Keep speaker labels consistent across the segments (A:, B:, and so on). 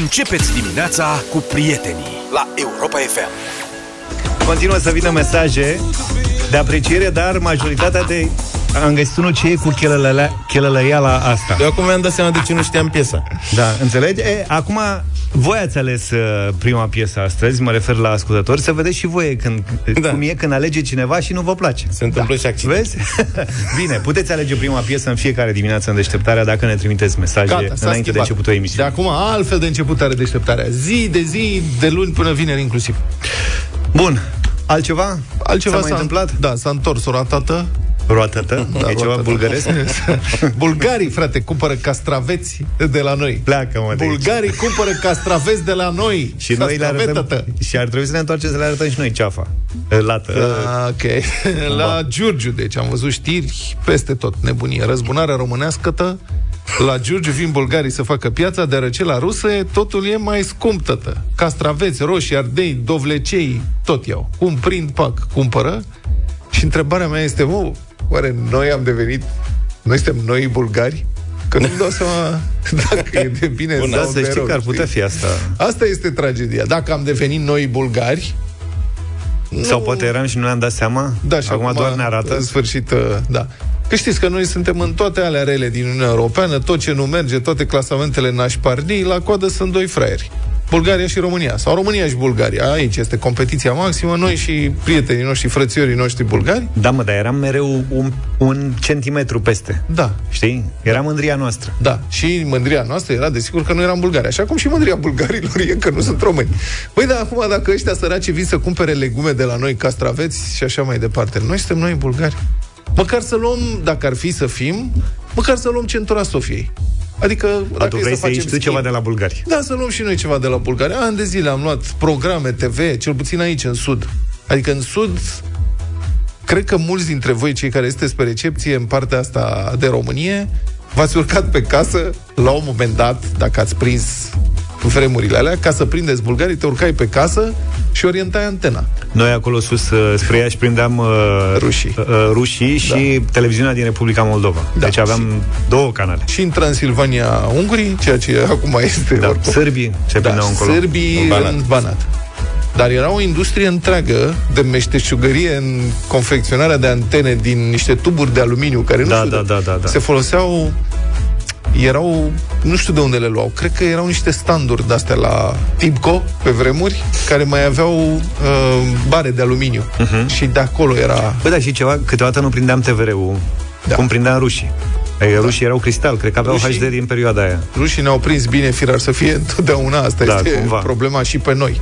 A: Începeți dimineața cu prietenii la Europa FM.
B: Continuă să vină mesaje de apreciere, dar majoritatea de... Am găsit unul ce e cu chelălăiala asta.
C: Eu acum mi-am dat seama de ce nu știam piesa.
B: Da, înțelegi? E, acum, voi ați ales uh, prima piesă astăzi, mă refer la ascultători, să vedeți și voi când, da. cum e când alege cineva și nu vă place.
C: Se întâmplă
B: da.
C: și accident.
B: Vezi? Bine, puteți alege prima piesă în fiecare dimineață în deșteptarea dacă ne trimiteți mesaje
D: Gata,
B: înainte
D: schimbat.
B: de începutul emisiunii.
D: De acum altfel de început are deșteptarea. Zi de zi, de luni până vineri inclusiv.
B: Bun, altceva?
D: Altceva
B: s-a mai întâmplat?
D: Da, s-a întors o ratată.
B: Roatătă? Da, e ceva
D: roatătă.
B: bulgăresc?
D: Bulgarii, frate, cumpără castraveți de la noi.
B: Pleacă, mă, de aici.
D: Bulgarii cumpără castraveți de la noi.
B: Și noi le arătăm,
D: Castravetătă.
B: și ar trebui să ne întoarcem să le arătăm și noi ceafa. Lată.
D: Ah, ok. La Giurgiu, deci am văzut știri peste tot, nebunie. Răzbunarea românească la Giurgiu vin bulgarii să facă piața, deoarece la ruse totul e mai scump, tătă. Castraveți, roșii, ardei, dovlecei, tot iau. Cum prind, pac, cumpără. Și întrebarea mea este, mă, oare noi am devenit, noi suntem noi bulgari? Că nu-mi dau seama dacă e de bine
B: Bun,
D: sau
B: da, să
D: de
B: știi
D: rău,
B: că ar putea
D: știi?
B: fi asta.
D: Asta este tragedia. Dacă am devenit noi bulgari,
B: Sau poate eram și nu ne-am dat seama?
D: Da, și
B: acum, doar ne arată.
D: În sfârșit, uh, da. Că știți că noi suntem în toate alea rele din Uniunea Europeană, tot ce nu merge, toate clasamentele nașparnii, la coadă sunt doi fraieri. Bulgaria și România. Sau România și Bulgaria. Aici este competiția maximă. Noi și prietenii noștri, frățiorii noștri bulgari.
B: Da, mă, dar eram mereu un, un centimetru peste.
D: Da.
B: Știi? Era mândria noastră.
D: Da, și mândria noastră era, desigur, că nu eram bulgari. Așa cum și mândria bulgarilor e că nu sunt români. Păi da, acum, dacă ăștia săraci vin să cumpere legume de la noi, castraveți și așa mai departe, noi suntem noi bulgari. Măcar să luăm, dacă ar fi să fim, măcar să luăm centura Sofiei. Adică,
B: Dar
D: dacă
B: tu
D: e
B: vrei să
D: facem
B: ieși și tu
D: schimb-
B: ceva de la bulgari.
D: Da, să luăm și noi ceva de la Bulgaria. Ani de zile am luat programe TV, cel puțin aici, în Sud. Adică în Sud, cred că mulți dintre voi, cei care sunteți pe recepție în partea asta de Românie, v-ați urcat pe casă la un moment dat, dacă ați prins vremurile alea, ca să prindeți bulgarii, te urcai pe casă și orientai antena.
B: Noi acolo sus, uh, spre Iași, prindeam uh,
D: Rușii.
B: uh, rușii și televiziunea din Republica Moldova.
D: Da.
B: Deci aveam două canale.
D: Și în Transilvania, Ungurii, ceea ce acum este
B: Da,
D: oricum.
B: sârbii se
D: da,
B: prindeau încolo.
D: sârbii
C: În
D: în
C: Banat.
D: Banat. în Banat. Dar era o industrie întreagă de meșteșugărie în confecționarea de antene din niște tuburi de aluminiu care nu
B: Da,
D: știu
B: da,
D: de,
B: da, da, da.
D: se foloseau erau, nu știu de unde le luau, cred că erau niște standuri de-astea la Tibco, pe vremuri, care mai aveau uh, bare de aluminiu.
B: Mhm.
D: Și de acolo era...
B: Bă, da, și ceva, câteodată nu prindeam TVR-ul,
D: Da.
B: cum prindeam rușii. Adică rușii erau cristal, cred că aveau
D: Rușii-
B: HD din perioada aia.
D: Rușii ne-au prins bine, firar să fie întotdeauna Asta
B: Da,
D: este
B: cumva.
D: problema și pe noi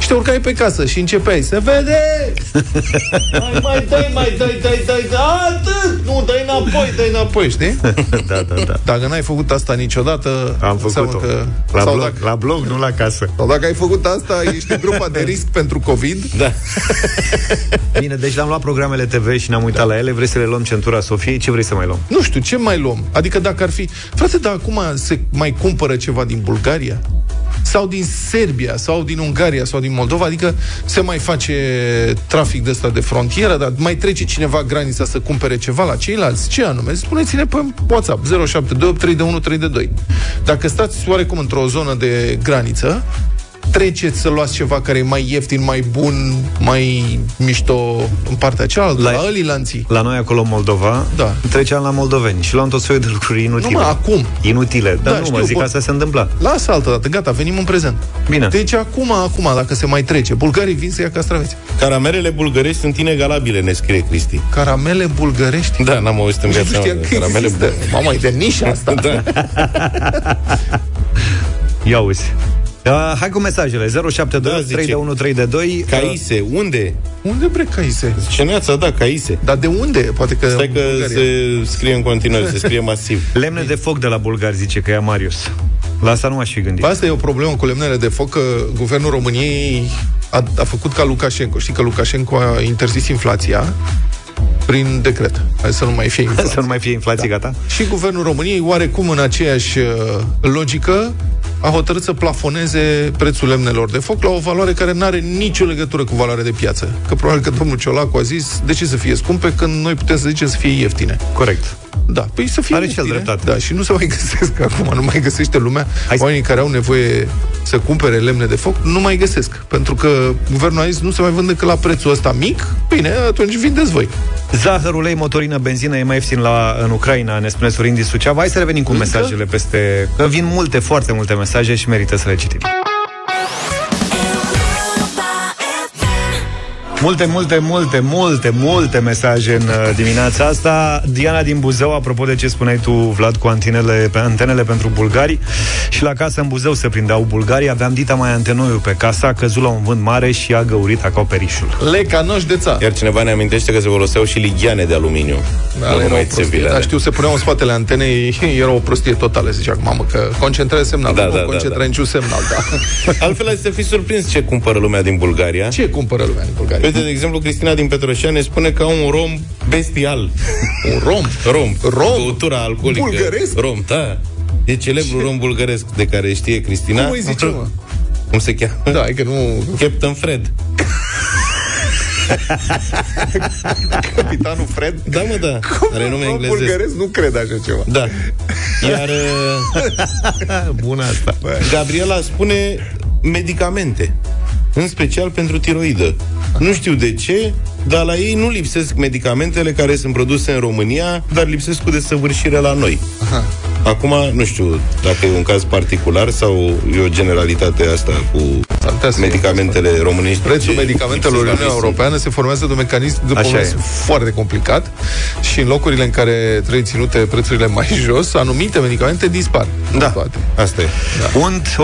D: Și te urcai pe casă și începeai Să vede! mai, mai dai, mai dai, dai, dai, dai Atât! Nu, dai înapoi, dai înapoi, știi?
B: da, da, da.
D: Dacă n-ai făcut asta niciodată
B: Am
D: înseamnă
B: făcut-o.
D: că,
B: La
D: sau,
B: blog,
D: dacă,
B: la blog, nu la casă.
D: sau dacă ai făcut asta Ești în grupa de risc pentru COVID
C: Da.
B: Bine, deci le-am luat programele TV și ne-am uitat la ele. Vrei să le luăm centura Sofiei? Ce vrei să mai luăm?
D: Nu știu, ce mai luăm? Adică dacă ar fi... Frate, dar acum se mai cumpără ceva din Bulgaria? Sau din Serbia, sau din Ungaria, sau din Moldova? Adică se mai face trafic de ăsta de frontieră, dar mai trece cineva granița să cumpere ceva la ceilalți? Ce anume? Spuneți-ne pe WhatsApp 0728 321 322. Dacă stați oarecum într-o zonă de graniță, treceți să luați ceva care e mai ieftin, mai bun, mai mișto în partea cealaltă, la,
B: La-
D: la Alilanții.
B: La noi acolo în Moldova,
D: Da.
B: treceam la moldoveni și luam tot felul de lucruri inutile.
D: Numai acum.
B: Inutile. Dar
D: Da,
B: nu,
D: știu,
B: mă zic,
D: bun.
B: asta se întâmpla.
D: Lasă altă dată, gata, venim în prezent.
B: Bine.
D: Deci acum, acum, dacă se mai trece, bulgarii vin să ia castraveți.
C: Caramelele bulgărești sunt inegalabile, ne scrie Cristi.
D: Caramele bulgărești?
C: Da, n-am auzit în
D: Nu
C: viața
D: știam
C: mea.
D: că
C: Caramele
D: există. Mamă, e de nișa asta.
C: Da.
B: Ia uzi. Uh, hai cu mesajele. 072
C: Da,
B: da,
C: zice.
B: 321
C: Caise, unde?
D: Unde bre caise?
C: Ceneața, da, caise.
D: Dar de unde? Poate că
C: Stai că
D: în Bulgaria.
C: se scrie în continuare, se scrie masiv.
B: Lemne de foc de la bulgari, zice că e Marius. La asta nu aș fi gândit.
D: Ba, Asta e o problemă cu lemnele de foc, că guvernul României a, a făcut ca Lukashenko. Știi că Lukashenko a interzis inflația prin decret. Hai să nu mai fie inflație.
B: Să nu mai fie inflație, da. gata?
D: Și guvernul României, oarecum în aceeași uh, logică, a hotărât să plafoneze prețul lemnelor de foc la o valoare care nu are nicio legătură cu valoarea de piață. Că probabil că domnul Ciolacu a zis, de ce să fie scumpe când noi putem să zicem să fie ieftine.
B: Corect.
D: Da, păi să fie
B: Are și el
D: ieftine.
B: dreptate.
D: Da, și nu se mai găsesc acum, nu mai găsește lumea.
B: Hai să-
D: Oamenii care au nevoie să cumpere lemne de foc, nu mai găsesc. Pentru că guvernul a zis, nu se mai vând decât la prețul ăsta mic, bine, atunci vindeți voi.
B: Zahăr, ulei, motorină, benzină e mai ieftin la, în Ucraina, ne spune Sorin din Suceava. Hai să revenim cu mesajele peste... Că vin multe, foarte multe mesaje și merită să le citim. Multe, multe, multe, multe, multe mesaje în uh, dimineața asta. Diana din Buzău, apropo de ce spuneai tu, Vlad, cu antenele, pe antenele pentru bulgari. Și la casă în Buzău se prindeau bulgarii. Aveam dita mai antenoiul pe casa, a căzut la un vânt mare și a găurit acoperișul.
D: Leca noș de ța.
C: Iar cineva ne amintește că se foloseau și ligheane de aluminiu.
D: Da,
C: nu
D: era o
C: numai
D: prostie.
C: țevile.
D: Da, știu, se puneau în spatele antenei, era o prostie totală, zicea mamă, că concentrezi semnal,
C: Da,
D: nu
C: da, da,
D: concentrezi
C: da.
D: niciun semnal, da.
C: Altfel ați să fi surprins ce cumpără lumea din Bulgaria.
D: Ce cumpără lumea în Bulgaria?
C: Uite, de exemplu, Cristina din Petroșan ne spune că au un rom bestial.
D: Un rom.
C: Rom.
D: Rom?
C: Băutura alcoolică.
D: Bulgăresc?
C: Rom, da. E celebrul rom bulgăresc de care știe Cristina.
D: Cum îi zice, mă?
C: Cum se cheamă?
D: Da, e că nu...
C: Captain Fred.
D: Capitanul Fred?
C: Da, mă, da. Are nume
D: Rom
C: englezesc.
D: bulgăresc nu cred așa ceva.
C: Da. Iar uh,
B: Bună asta.
C: Gabriela spune medicamente, în special pentru tiroidă. Nu știu de ce, dar la ei nu lipsesc medicamentele care sunt produse în România, dar lipsesc cu desăvârșire la noi. Acum, nu știu dacă e un caz particular sau e o generalitate asta cu
D: Fantastic.
C: medicamentele românești.
D: Prețul
C: ce
D: medicamentelor în
C: lipsesc la
D: Uniunea
C: noi sunt.
D: Europeană se formează de un mecanism, după
B: Așa
D: un
B: e.
D: mecanism foarte complicat și în locurile în care trebuie ținute prețurile mai jos, anumite medicamente dispar. Nu
C: Da,
D: Toate.
C: asta e.
B: Unt,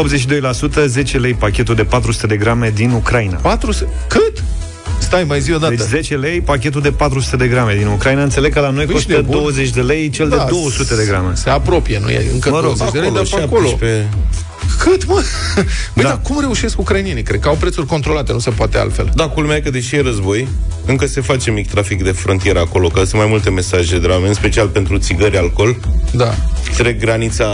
B: 82%, 10 lei pachetul de 400 de grame din Ucraina.
D: 4 Cât? Stai, mai zi o dată.
B: Deci 10 lei pachetul de 400 de grame din Ucraina. Înțeleg că la noi
D: Ești
B: costă
D: nebun?
B: 20 de lei cel de 200 de grame.
D: Se apropie, nu e încă
B: Mă rog,
D: 20 de lei, dar pe acolo.
C: 17.
D: Cât, mă? Băi,
B: Da.
D: dar cum reușesc ucrainienii? Cred că au prețuri controlate, nu se poate altfel.
C: Da, culmea e că deși e război, încă se face mic trafic de frontieră acolo, că sunt mai multe mesaje de la oameni, în special pentru țigări, alcool.
D: Da.
C: Trec granița...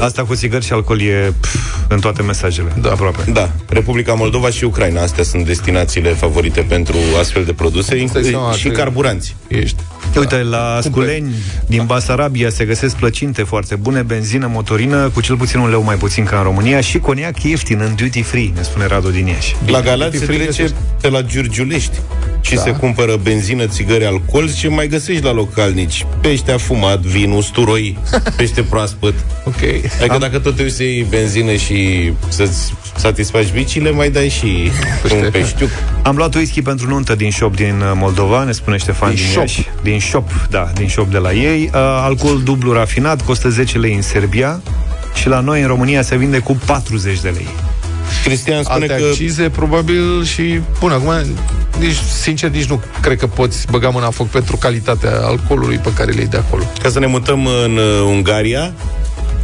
B: Asta cu țigări și alcool e pf, în toate mesajele,
D: Da.
B: aproape.
C: Da, Republica Moldova și Ucraina, astea sunt destinațiile favorite pentru astfel de produse,
D: Îți dai
C: inclu-
D: seama,
C: și
D: trebuie-
C: carburanți.
D: Ești.
B: Uite, la
D: Cumpere.
B: Sculeni, din Basarabia, se găsesc plăcinte foarte bune, benzină, motorină, cu cel puțin un leu mai puțin ca în România și coniac ieftin în duty free, ne spune Radu din Iași.
C: La Galați se
D: Free
C: trece
D: găsești.
C: pe la Giurgiulești și
D: Da.
C: se cumpără benzină, țigări, alcool și mai găsești la localnici pește afumat, vin, usturoi, pește proaspăt.
D: Ok.
C: Adică dacă tot te uiți să iei benzină și să-ți satisfaci bicile, mai dai și un peștiuc.
B: Am luat whisky pentru nuntă din shop din uh, Moldova, ne spune Ștefan
D: Din
B: din,
D: shop.
B: Iași. Din shop, da, din shop de la ei. Uh, alcool dublu rafinat costă 10 lei în Serbia și la noi în România se vinde cu 40 de lei.
C: Cristian spune
D: Alte
C: că
D: accize, probabil, și... Bun, acum, nici, sincer, nici nu cred că poți băga mâna în foc pentru calitatea alcoolului pe care le iei de acolo.
C: Ca să ne mutăm în uh, Ungaria,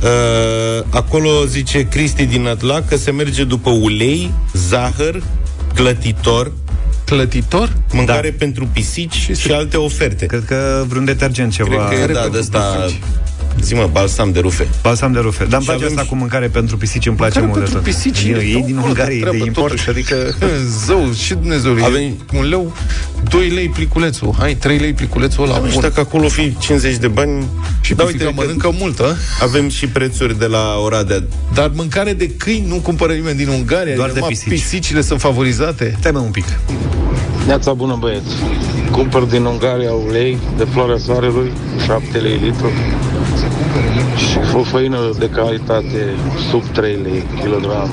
C: uh, acolo zice Cristi din Nătlac că se merge după ulei, zahăr, clătitor,
D: Clătitor?
C: mâncare pentru pisici și,
D: se-
C: alte oferte.
B: Cred că vreun detergent ceva.
C: Cred că e,
D: Care
C: da,
D: pentru
C: de asta,
D: pisici?
C: Zi-mă, balsam de rufe.
B: Balsam de rufe. Dar îmi
C: Și
B: place
C: avem
B: asta
C: și-
B: cu mâncare pentru pisici, îmi place
D: Care
B: mult de
D: pentru
B: tot.
D: pisici?
B: Ei, ei din
D: Acolo
B: Ungaria,
D: de
B: e
D: treabă,
B: de import.
D: totuși, Adică, zău, și Dumnezeu,
C: Avem-
D: Avem... un leu, 2 lei pliculețul, hai, 3 lei pliculețul ăla,
C: Nu știu
D: bun.
C: dacă acolo fi 50 de bani
D: Și
C: da,
D: da,
C: uite, că
D: mănâncă multă,
C: avem și prețuri de la Oradea.
D: dar mâncare de câini nu cumpără nimeni din Ungaria,
B: Doar de
D: numai
B: pisici.
D: pisicile sunt favorizate.
B: Stai mă un pic.
E: Neața bună băieți Cumpăr din Ungaria ulei de floarea soarelui 7 lei litru Și o făină de calitate sub 3 lei kilogram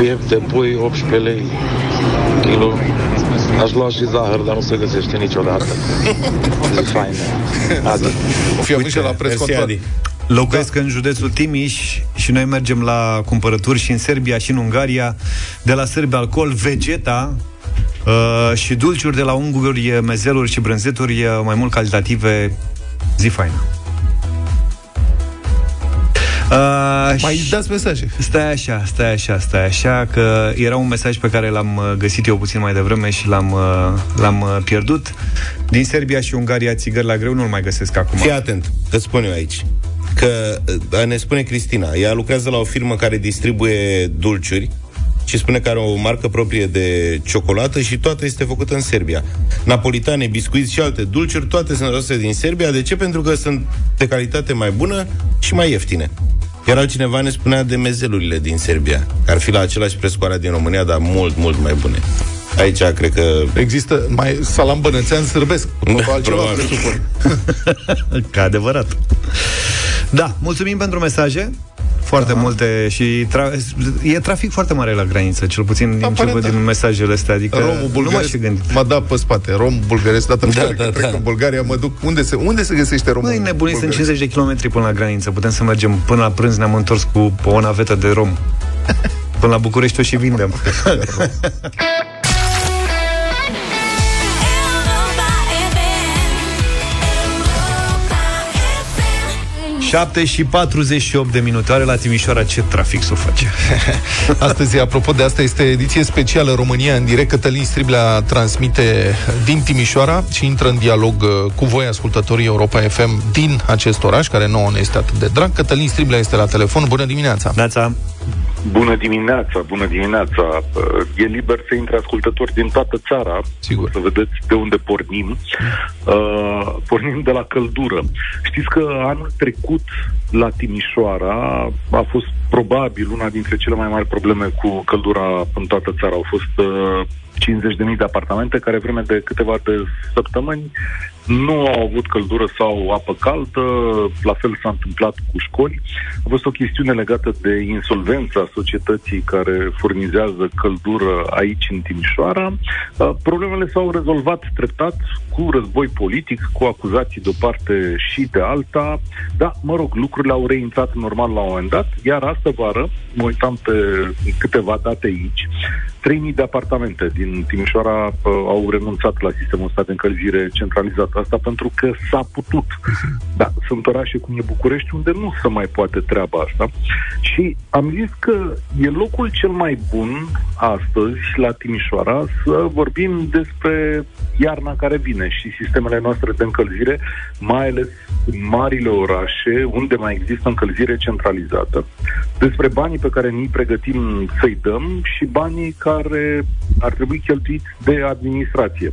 E: Piept de pui 18 lei kilo Aș lua și zahăr, dar nu se găsește niciodată Zi faină Adi
D: O fi avut și la preț
C: Mersi,
D: control.
C: Adi.
B: Locuiesc în județul Timiș și noi mergem la cumpărături și în Serbia și în Ungaria. De la sârbi alcool, vegeta uh, și dulciuri de la unguri, mezeluri și brânzeturi uh, mai mult calitative. Zi faină. Uh,
D: Mai
B: și-
D: dați mesaje.
B: Stai așa, stai așa, stai așa Că era un mesaj pe care l-am uh, găsit eu puțin mai devreme Și l-am, uh, l-am uh, pierdut Din Serbia și Ungaria țigări la greu Nu-l mai găsesc acum
C: Fii atent, îți spun eu aici. că uh, ne spune Cristina, ea lucrează la o firmă care distribuie dulciuri și spune că are o marcă proprie de ciocolată și toată este făcută în Serbia. Napolitane, biscuiți și alte dulciuri, toate sunt aduse din Serbia. De ce? Pentru că sunt de calitate mai bună și mai ieftine. Iar altcineva ne spunea de mezelurile din Serbia, că ar fi la același preț cu alea din România, dar mult, mult mai bune. Aici cred că...
D: Există mai salam bănățean sârbesc. Cu altceva,
C: Probabil.
D: presupun.
B: Ca adevărat. Da, mulțumim pentru mesaje. Foarte Aha. multe și tra- e trafic foarte mare la graniță, cel puțin din ce
D: Aparent,
B: văd
D: da.
B: din mesajele astea. Adică
D: Romul
B: nu m-aș
D: bulgaresc
B: fi gândit.
D: m-a dat pe spate. Rom bulgaresc, dată
C: Da,
D: da,
C: da,
D: da,
C: da.
D: trec în Bulgaria, mă duc. Unde se, unde se găsește romul?
B: Noi nebunii sunt
D: bulgaresc?
B: 50 de kilometri până la graniță. Putem să mergem până la prânz, ne-am întors cu o navetă de rom. Până la București o și vindem. 7 și 48 de minute. Are la Timișoara ce trafic să face.
D: Astăzi, apropo de asta, este ediție specială România în direct. Cătălin Striblea transmite din Timișoara și intră în dialog uh, cu voi, ascultătorii Europa FM din acest oraș, care nouă ne este atât de drag. Cătălin Striblea este la telefon. Bună dimineața!
B: Neața,
F: Bună dimineața, bună dimineața. Uh, E liber să intre ascultători din toată țara.
D: Sigur.
F: Să vedeți de unde pornim. Uh, pornim de la căldură. Știți că anul trecut la Timișoara a fost probabil una dintre cele mai mari probleme cu căldura în toată țara. Au fost uh, 50.000 de apartamente care vreme de câteva de săptămâni nu au avut căldură sau apă caldă, la fel s-a întâmplat cu școli. A fost o chestiune legată de insolvența societății care furnizează căldură aici în Timișoara. Uh, Problemele s-au rezolvat treptat cu război politic, cu acuzații de o parte și de alta. Da, mă rog, lucrurile au reintrat normal la un moment dat, iar astă vară, mă uitam pe câteva date aici, 3.000 de apartamente din Timișoara uh, au renunțat la sistemul ăsta de încălzire centralizat. Asta pentru că s-a putut. Da, sunt orașe cum e București unde nu se mai poate treaba asta. Și am zis că e locul cel mai bun astăzi la Timișoara să vorbim despre iarna care vine și sistemele noastre de încălzire, mai ales în marile orașe unde mai există încălzire centralizată, despre banii pe care ni pregătim să-i dăm și banii care ar trebui cheltuiți de administrație.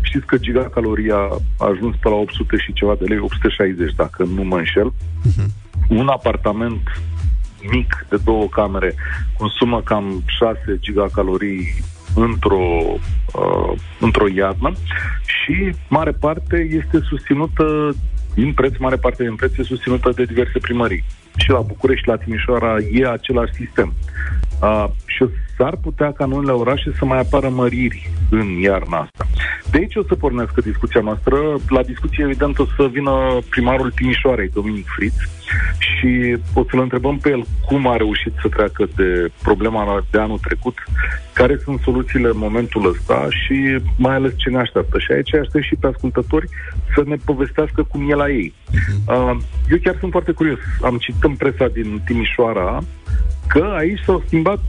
F: Știți că gigacaloria a ajuns pe la 800 și ceva de lei, 860 dacă nu mă înșel. Un apartament mic de două camere consumă cam 6 gigacalorii într-o, uh, într-o iarnă și mare parte este susținută din preț, mare parte din preț este susținută de diverse primării. Și la București, și la Timișoara e același sistem. Uh, și s-ar putea ca în unele orașe să mai apară măriri în iarna asta. De aici o să pornească discuția noastră. La discuție, evident, o să vină primarul Timișoarei, Dominic Fritz, și o să-l întrebăm pe el cum a reușit să treacă de problema de anul trecut, care sunt soluțiile în momentul ăsta și mai ales ce ne așteaptă. Și aici aștept și pe ascultători să ne povestească cum e la ei. Uh, Eu chiar sunt foarte curios. Am citit în presa din Timișoara că aici s-au schimbat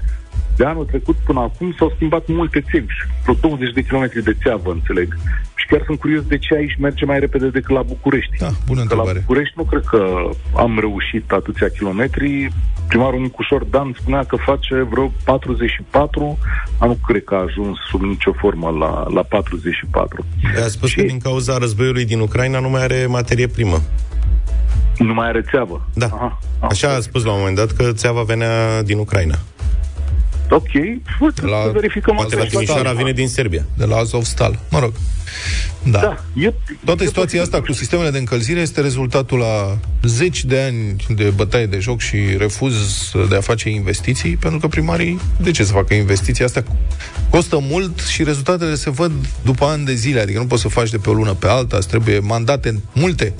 F: de anul trecut până acum s-au schimbat multe țevi, vreo 20 de kilometri de țeavă, înțeleg. Și chiar sunt curios de ce aici merge mai repede decât la București.
D: Da, bună
F: Că la
D: întrebare.
F: București nu cred că am reușit atâția kilometri. Primarul Nicușor Dan spunea că face vreo 44, dar nu cred că a ajuns sub nicio formă la, la 44.
C: A spus
F: Și-
C: că din cauza războiului din Ucraina nu mai are materie primă.
F: Nu mai are țeavă.
C: Da.
F: Aha, am
C: Așa a
F: înțeles.
C: spus la un moment dat că țeava venea din Ucraina.
F: Ok, uite,
D: La-
F: să verificăm
C: Poate la
F: asta.
C: Timișoara vine din Serbia.
D: De la Azovstal. Mă rog. Da.
F: Da, e,
D: Toată
F: e
D: situația asta cu sistemele de încălzire este rezultatul la zeci de ani de bătaie de joc și refuz de a face investiții, pentru că primarii, de ce să facă investiții? Asta costă mult și rezultatele se văd după ani de zile, adică nu poți să faci de pe o lună pe alta, îți trebuie mandate multe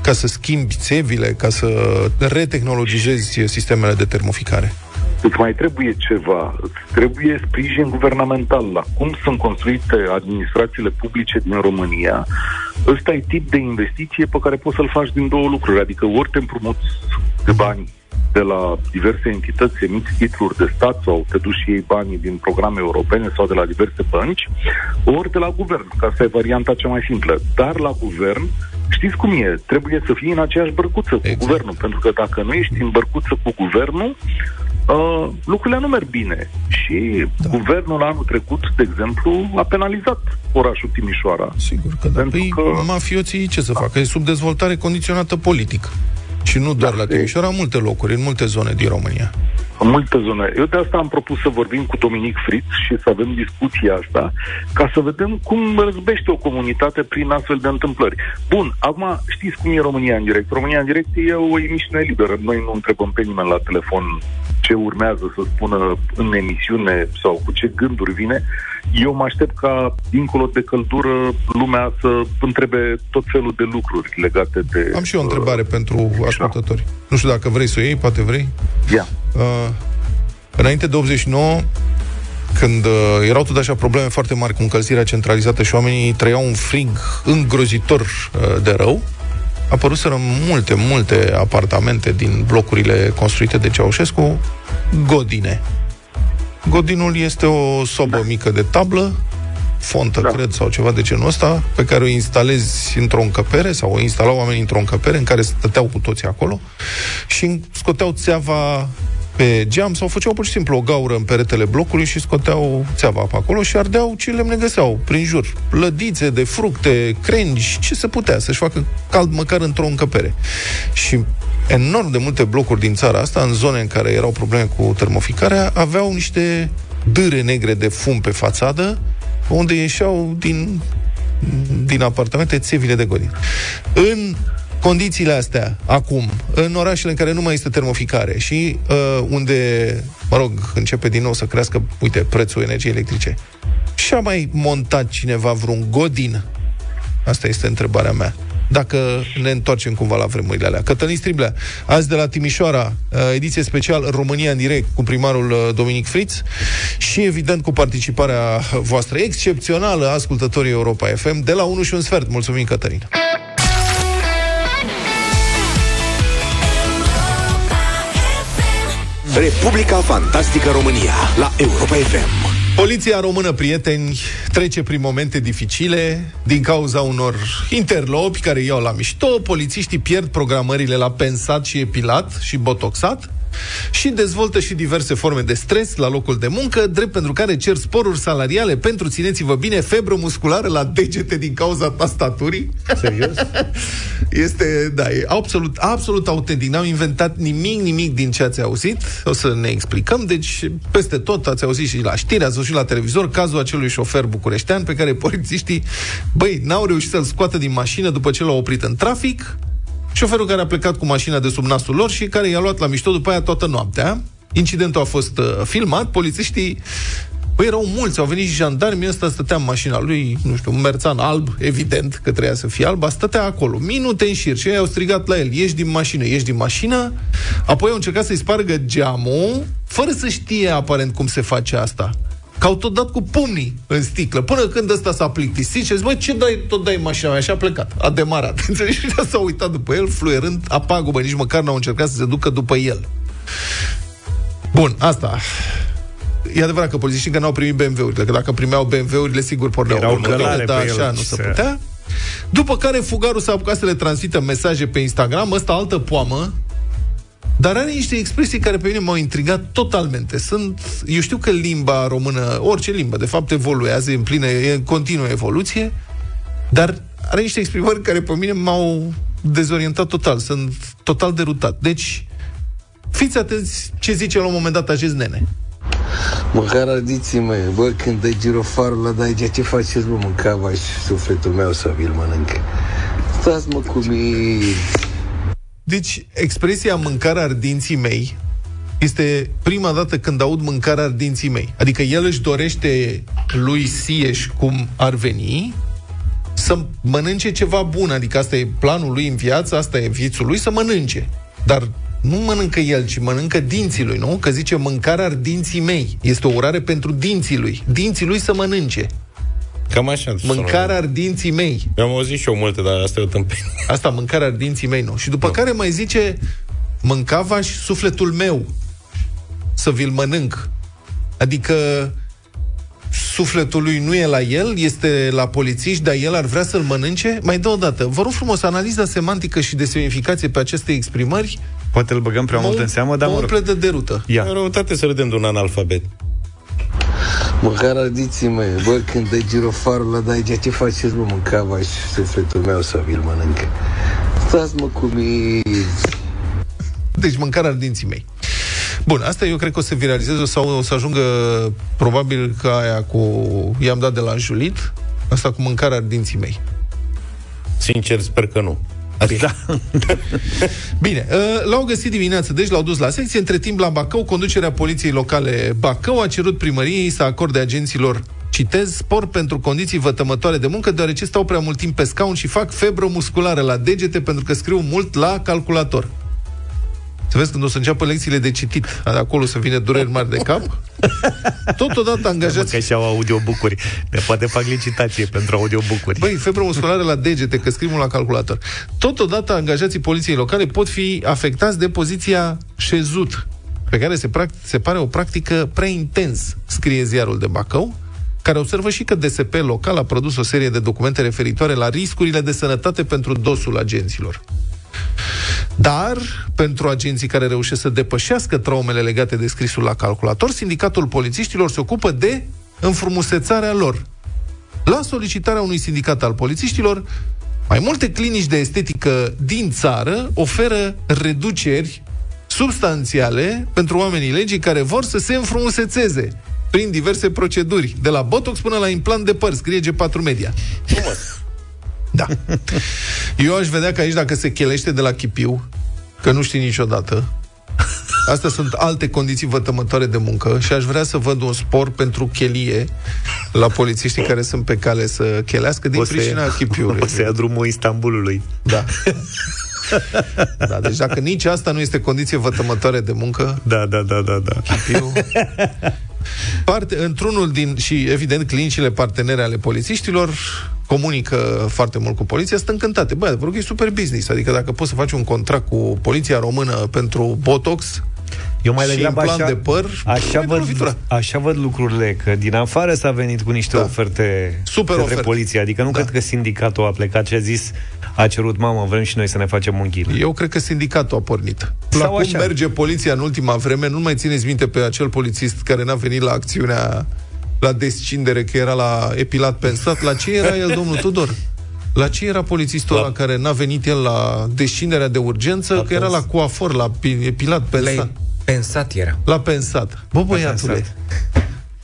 D: ca să schimbi țevile, ca să retehnologizezi sistemele de termoficare.
F: Îți mai trebuie ceva, îți trebuie sprijin guvernamental la cum sunt construite administrațiile publice din România. Ăsta e tip de investiție pe care poți să-l faci din două lucruri, adică ori te împrumuți de bani de la diverse entități, emiți titluri de stat sau te duci și iei banii din programe europene sau de la diverse bănci, ori de la guvern, că asta e varianta cea mai simplă. Dar la guvern știți cum e, trebuie să fii în aceeași bărcuță
D: Exact.
F: cu guvernul, pentru că dacă nu ești în bărcuță cu guvernul, uh, lucrurile nu merg bine. Și da. guvernul anul trecut, de exemplu, a penalizat orașul Timișoara.
D: Sigur că da.
F: Pentru
D: Păi,
F: că-
D: mafioții ce să facă? E sub dezvoltare condiționată politic. Și nu doar
F: Da,
D: la
F: e-
D: Timișoara, în multe locuri, în multe zone din România.
F: în multe zone. Eu de asta am propus să vorbim cu Dominic Fritz și să avem discuția asta, ca să vedem cum răzbește o comunitate prin astfel de întâmplări. Bun, acum știți cum e România în direct. România în direct e o emisiune liberă. Noi nu întrebăm pe nimeni la telefon ce urmează să spună în emisiune sau cu ce gânduri vine. Eu mă aștept ca, dincolo de căldură, lumea să întrebe tot felul de lucruri legate de...
D: Am și eu o întrebare
F: uh,
D: pentru ascultători. Nu știu dacă vrei să o iei, poate vrei.
F: Ia.
D: Uh, înainte de 89, când uh, erau tot așa probleme foarte mari cu încălzirea centralizată și oamenii trăiau un frig îngrozitor uh, de rău, apăruseră multe, multe apartamente din blocurile construite de Ceaușescu, godine. Godinul este o sobă da. mică de tablă, fontă, da.
F: Da.
D: cred, sau ceva de genul ăsta, pe care o instalezi într-o încăpere, sau o instalau oamenii într-o încăpere în care stăteau cu toții acolo și scoteau țeava pe geam sau făceau pur și simplu o gaură în peretele blocului și scoteau țeava pe acolo și ardeau ce lemne găseau prin jur. Lădițe de fructe, crengi, ce se putea să-și facă cald măcar într-o încăpere. Și enorm de multe blocuri din țara asta, în zone în care erau probleme cu termoficarea, aveau niște dâre negre de fum pe fațadă, unde ieșeau din, din apartamente țevile de godin. În condițiile astea, acum, în orașele în care nu mai este termoficare și uh, unde, mă rog, începe din nou să crească, uite, prețul energiei electrice, și-a mai montat cineva vreun godin? Asta este întrebarea mea. Dacă ne întoarcem cumva la vremurile alea. Cătălin Striblea, azi de la Timișoara, uh, ediție special România în direct cu primarul uh, Dominic Fritz și evident cu participarea voastră excepțională, ascultătorii Europa FM, de la 1 și un sfert. Mulțumim, Cătălin!
A: Republica Fantastică România la Europa FM.
D: Poliția română, prieteni, trece prin momente dificile din cauza unor interlopi care iau la mișto. Polițiștii pierd programările la pensat și epilat și botoxat și dezvoltă și diverse forme de stres la locul de muncă, drept pentru care cer sporuri salariale pentru, țineți-vă bine, febră musculară la degete din cauza tastaturii.
B: Serios?
D: Este, da, e absolut, absolut autentic. N-am inventat nimic, nimic din ce ați auzit. O să ne explicăm. Deci, peste tot ați auzit și la știri, ați auzit și la televizor cazul acelui șofer bucureștean pe care polițiștii, băi, n-au reușit să-l scoată din mașină după ce l-au oprit în trafic. Șoferul care a plecat cu mașina de sub nasul lor și care i-a luat la mișto după aia toată noaptea. Incidentul a fost uh, filmat, polițiștii Păi erau mulți, au venit și jandarmii, ăsta stătea în mașina lui, nu știu, un merțan alb, evident că trebuia să fie alb, stătea acolo, minute în șir. Și ei au strigat la el, ieși din mașină, ieși din mașină, apoi au încercat să-i spargă geamul, fără să știe aparent cum se face asta. Că au tot dat cu pumnii în sticlă, până când ăsta s-a plictisit și a zis, mă, ce dai, tot dai în mașina mea? Și a plecat, a demarat. Înțelegi? Și s-a uitat după el, fluierând, apagubă, nici măcar n-au încercat să se ducă după el. Bun, asta. E adevărat că polițiștii încă n-au primit BMW-urile, că dacă primeau BMW-urile, sigur porneau
B: Erau
D: următoare,
B: călare
D: dar
B: pe
D: așa
B: el.
D: nu se
B: Se-
D: putea. După care fugarul s-a apucat să le transmită mesaje pe Instagram, ăsta altă poamă, dar are niște expresii care pe mine m-au intrigat totalmente. Sunt, eu știu că limba română, orice limbă, de fapt, evoluează în plină, e în continuă evoluție, dar are niște exprimări care pe mine m-au dezorientat total. Sunt total derutat. Deci, fiți atenți ce zice la un moment dat acest nene.
G: Măcar ardiți mă, bă, când dai girofarul la Daigea, ce faceți, bă, mâncava și sufletul meu să vi-l mănânc. Stați, mă, cu mine.
D: Deci, expresia mâncarea ardinții mei este prima dată când aud mâncarea ardinții mei. Adică el își dorește lui Sieș cum ar veni să mănânce ceva bun. Adică asta e planul lui în viață, asta e vițul lui, să mănânce. Dar nu mănâncă el, ci mănâncă dinții lui, nu? Că zice mâncarea ar dinții mei. Este o urare pentru dinții lui. Dinții lui să mănânce.
C: Cam așa. sună.
D: Mâncarea ar dinții mei.
C: Eu am auzit și eu multe, dar asta e o tâmpenie.
D: Asta, mâncarea ar dinții mei, nu. Și după care mai zice, mâncava și sufletul meu să vi-l mănânc. Adică sufletul lui nu e la el, este la polițiști, dar el ar vrea să-l mănânce? Mai dă o dată. Vă rog frumos, analiza semantică și de semnificație pe aceste exprimări
B: Poate îl băgăm prea
D: mă
B: mult
D: um-
B: în seamă, dar
D: mă
B: mă rog.
D: umple de derută.
B: Ia.
C: E răutate să râdem de un analfabet.
G: Măcar ardiți mă, bă, când dă girofarul ăla, dar ce faceți, mă, mâncava și sufletul meu să vi-l mănâncă. Stați, mă, cu mine.
D: Deci mâncarea dinții mei. Bun, asta eu cred că o să viralizeze sau o să ajungă probabil ca aia cu i-am dat de la înjulit, asta cu mâncarea dinții mei.
C: Sincer, sper că nu.
B: Da.
D: Bine, uh, l-au găsit dimineață, deci l-au dus la secție. Între timp, la Bacău, conducerea poliției locale Bacău a cerut primăriei să acorde agenților Citez, spor pentru condiții vătămătoare de muncă, deoarece stau prea mult timp pe scaun și fac febră musculară la degete pentru că scriu mult la calculator. Să vezi când o să înceapă lecțiile de citit, acolo să vină dureri mari de cap. Totodată
B: Mă,
D: angajați
B: că și au audiobookuri. Ne poate fac licitație pentru audiobookuri.
D: Băi, febră musculară la degete, că scriu la calculator. Totodată, angajații poliției locale pot fi afectați de poziția șezut, pe care se, pract- se pare o practică prea intens, scrie ziarul de Bacău, care observă și că DSP local a produs o serie de documente referitoare la riscurile de sănătate pentru dosul agenților. Dar, pentru agenții care reușesc să depășească traumele legate de scrisul la calculator, sindicatul polițiștilor se ocupă de înfrumusețarea lor. La solicitarea unui sindicat al polițiștilor, mai multe clinici de estetică din țară oferă reduceri substanțiale pentru oamenii legii care vor să se înfrumusețeze prin diverse proceduri, de la botox până la implant de păr, scrie G4 Media. Da. Eu aș vedea că aici, dacă se chelește de la chipiu, că nu știi niciodată, Astea sunt alte condiții vătămătoare de muncă și aș vrea să văd un spor pentru chelie la polițiștii care sunt pe cale să chelească din
B: O să
D: pricina
B: ia-
D: chipiului.
B: O să ia drumul Istanbulului.
D: Da. da. Deci dacă nici asta nu este condiție vătămătoare de muncă,
B: Da, da, da, da, da.
D: chipiu... Parte, într-unul din, și evident, clinicile partenere ale polițiștilor comunică foarte mult cu poliția, sunt încântate. Băi, adevărul că e super business. Adică dacă poți să faci un contract cu poliția română pentru Botox,
B: Eu mai
D: Și
B: degrabă
D: implant
B: așa,
D: de păr,
B: așa,
D: e profitura.
B: văd, așa văd lucrurile, că din afară s-a venit cu niște
D: Da.
B: oferte
D: Super
B: către
D: oferte.
B: poliție. Adică nu
D: Da.
B: cred că sindicatul a plecat și a zis, a cerut, mamă, vrem și noi să ne facem un ghil.
D: Eu cred că sindicatul a pornit.
B: Sau
D: la cum
B: așa.
D: merge poliția în ultima vreme, nu mai țineți minte pe acel polițist care n-a venit la acțiunea la descindere, că era la epilat pensat. La ce era el, domnul Tudor? La ce era polițistul ăla care n-a venit el la descinderea de urgență, că era la coafor, la pi- epilat pensat?
H: Le pensat era.
D: La pensat. Bă, băiatule.
B: pensat.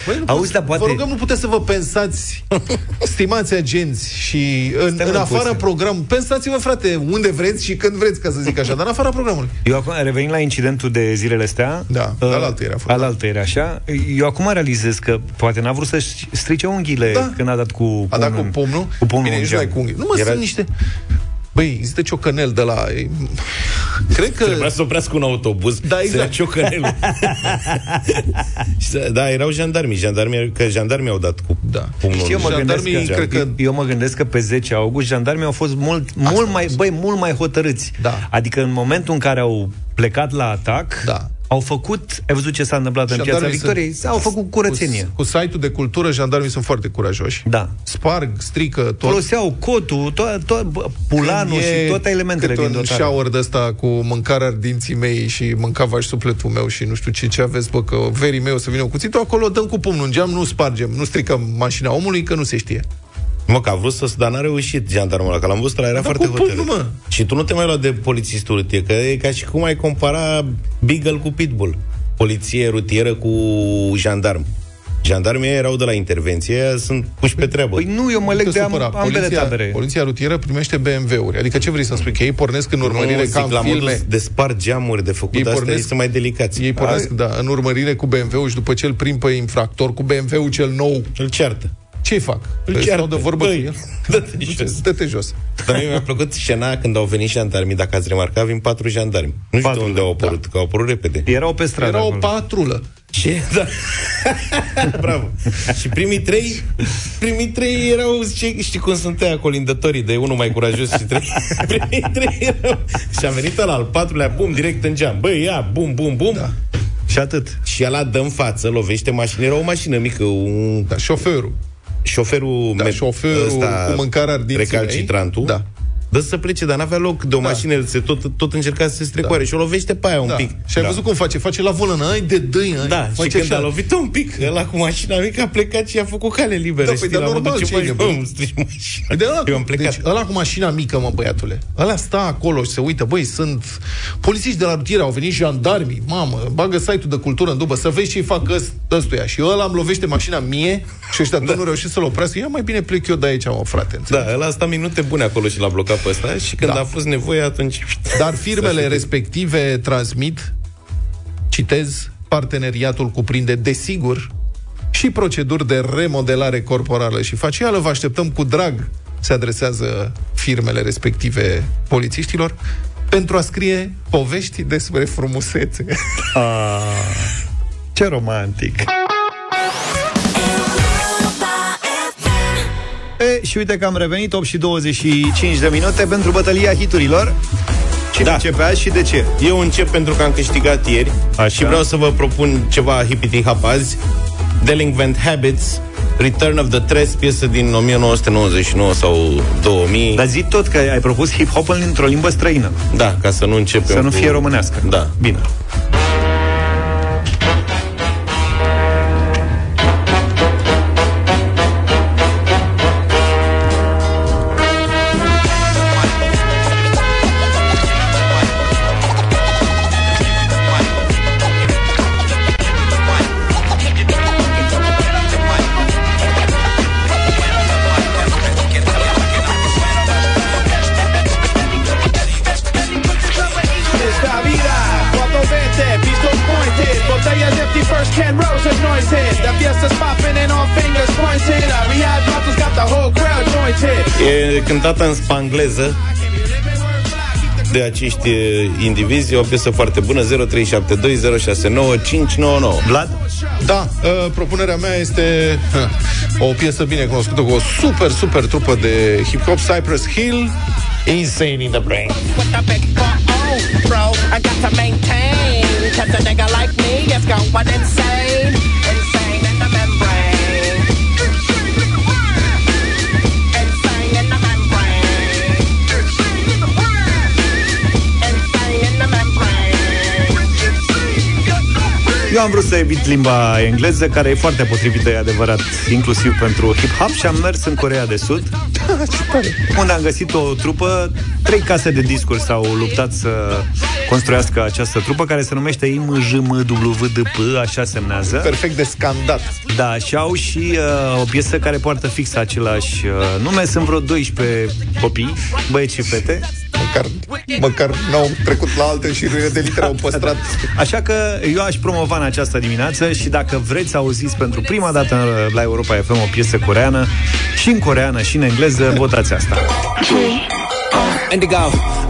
D: Băi, nu
B: Auzi,
D: puteți-
B: dar poate-
D: Vă rugăm, nu puteți să vă pensați, stimați agenți, și în,
B: Stai,
D: în
B: mă,
D: afara
B: puțin.
D: programului. Pensați-vă, frate, unde vreți și când vreți, ca să zic așa, dar în afara programului.
B: Eu acum, revenind la incidentul de zilele astea...
D: Da,
B: uh,
D: alaltăieri a fost,
B: Alaltă era așa. Eu acum realizez că poate n-a vrut să strice unghiile
D: Da.
B: când a dat cu
D: A dat cu
B: în-
D: pumnul?
B: Cu pumnul
D: Bine,
B: în
D: nici nu ai
B: geam.
D: cu unghii. Nu mă,
C: Era-
D: sunt niște... Băi, există ciocănel de la... Cred că...
C: Trebuia să oprească un autobuz
D: Da,
C: să
D: exact.
C: ia ciocănelul. Și să- da, erau jandarmii, jandarmii, că jandarmii au dat cu
D: Da.
C: pumnul.
B: Și eu mă, gândesc
D: Jandarmii,
B: că,
D: cred că-
B: eu mă gândesc că pe 10 august jandarmii au fost mult, mult mai, băi, mult mai hotărâți.
D: Da.
B: Adică în momentul în care au plecat la atac,
D: Da.
B: Au făcut, ai văzut ce s-a întâmplat în Piața
D: Jandarmii
B: Victoriei?
D: sunt-
B: Au făcut curățenie.
D: Cu, cu site-ul de cultură, jandarmii sunt foarte curajoși.
B: Da.
D: Sparg, strică, tot.
B: Foloseau cotul, to- to- bă, pulanul
D: Când e
B: și toate elementele
D: câte
B: din
D: un
B: dotare.
D: shower de ăsta cu mâncarea dinții mei și mâncava și sufletul meu și nu știu ce, ce aveți, bă, că verii mei o să vină cu cuțitul, acolo dăm cu pumnul în geam, nu spargem, nu stricăm mașina omului, că nu se știe.
C: Mă, că a vrut să dar n-a reușit jandarmul ăla, că l-am văzut, ăla era
D: Dar
C: foarte
D: cu pumnul,
C: hotărât.
D: mă.
C: Și tu nu te mai lua de polițist urât, că e ca și cum ai compara Beagle cu Pitbull. Poliție rutieră cu jandarm. Jandarmii erau de la intervenție, aia sunt puși pe treabă.
B: Păi nu, eu mă leg
D: Nu te
B: de am,
D: supăra.
B: ambele
D: poliția,
B: tabere.
D: Poliția rutieră primește BMW-uri. Adică ce vrei să spui? Că ei pornesc în urmărire
C: nu,
D: ca
C: zic,
D: în
C: la modul
D: filme.
C: de spart geamuri, de făcut
D: Ei
C: astea,
D: pornesc-
C: este mai delicați.
D: Ei pornesc, da, în urmărire cu BMW-ul și după ce îl prind pe infractor cu BMW-ul cel nou,
C: Îl ceartă.
D: Ce fac?
C: Îl
D: Îți
C: ceartă.
D: stau de vorbă
C: Băi,
D: cu el?
C: dă-te jos.
D: Dă-te jos.
C: Dar mie mi-a plăcut scena când au venit jandarmii, dacă ați remarcat, vin patru jandarmi. Nu știu
B: Patru,
C: unde au apărut, că au apărut repede.
B: Erau pe stradă
D: Era o
B: acolo.
D: patrulă.
C: Ce? Da. Bravo. Și primii trei, primii trei erau, știi, știi cum sunt aia colindătorii, de unul mai curajos și trei. primii trei erau. Și a venit ăla al patrulea, bum, direct în geam. Băi, ia, bum, bum, bum. Da.
B: Și atât.
C: Și ăla dă în față, lovește mașina. Era o mașină mică, un
D: Da, șoferul.
C: Șoferul,
D: Da,
C: me-
D: șoferul
C: ăsta,
D: cu mâncarea ardinții
C: recalcitrantul,
D: mei. Da.
C: Dă să plece, dar n-avea loc de o
D: Da.
C: mașină, se tot, tot încerca să se strecoare și o lovește pe aia un
D: Da.
C: pic.
D: Și ai văzut cum face? Face la volană, ai de dâi, ai.
C: Da, și
D: face
C: când a lovit un pic, ăla cu mașina mică a plecat și a făcut cale liberă.
D: Da, păi,
C: știi,
D: dar
C: la modul,
D: normal,
C: ce
D: ce
C: faci,
D: e
C: bă,
D: nebun?
C: îmi strici mașina.
D: De ăla,
C: Eu am plecat.
D: Deci, ăla cu mașina mică, mă, băiatule. Ăla stă acolo și se uită, băi, sunt polițiști de la rutiere, au venit jandarmii, mamă, bagă site-ul de cultură în dubă, să vezi ce-i fac ăst- ăstuia. Și ăla îmi lovește mașina mie și ăștia da. nu reușesc să-l oprească. Ia mai bine plec eu de aici, mă, frate. înțelegi?
C: Da, ăla a stat minute bune acolo și l-a blocat pe ăsta și când
D: Da.
C: a fost nevoie, atunci...
D: Dar firmele respective transmit, citez, parteneriatul cuprinde, desigur, și proceduri de remodelare corporală și facială. Vă așteptăm cu drag, se adresează firmele respective polițiștilor, pentru a scrie povești despre frumusețe.
B: Ah, ce romantic. E, și uite că am revenit 8 și 25 de minute pentru bătălia hiturilor. Cine da.
C: Da.
B: începe azi și de ce?
C: Eu încep pentru că am câștigat ieri
B: Așa.
C: și vreau să vă propun ceva hippity hop azi. Delinquent Habits, Return of the Tres, piesă din 1999 sau 2000.
B: Dar zi tot că ai propus hip-hop într-o limbă străină.
C: Da, ca să nu începem
B: Să nu
C: cu-
B: fie românească.
C: Da.
B: Bine.
C: Cântată în spangleză de acești e, indivizi, e o piesă foarte bună 0372069599.
B: Vlad?
D: Da, uh, propunerea mea este uh, o piesă bine cunoscută cu o super, super trupă de hip-hop, Cypress Hill, Insane in the Brain.
I: with a big oh, bro. I got to maintain. Cause a nigga like me is going insane. Insane
B: Eu am vrut să evit limba engleză, care e foarte potrivită, e adevărat, inclusiv pentru hip-hop și am mers în Corea de Sud, unde am găsit o trupă, trei case de discuri s-au luptat să construiască această trupă, care se numește IMJMWDP, așa semnează.
D: Perfect de scandat.
B: Da, și au și uh, o piesă care poartă fix același uh, nume. Sunt vreo 12 copii, băieți și fete.
D: Măcar, măcar n-au trecut la alte șiruire de litere, au păstrat.
B: Așa că eu aș promova în această dimineață și dacă vreți să auziți pentru prima dată în- la Europa FM o piesă coreană, și în coreană și în engleză, votați asta.
J: Indigo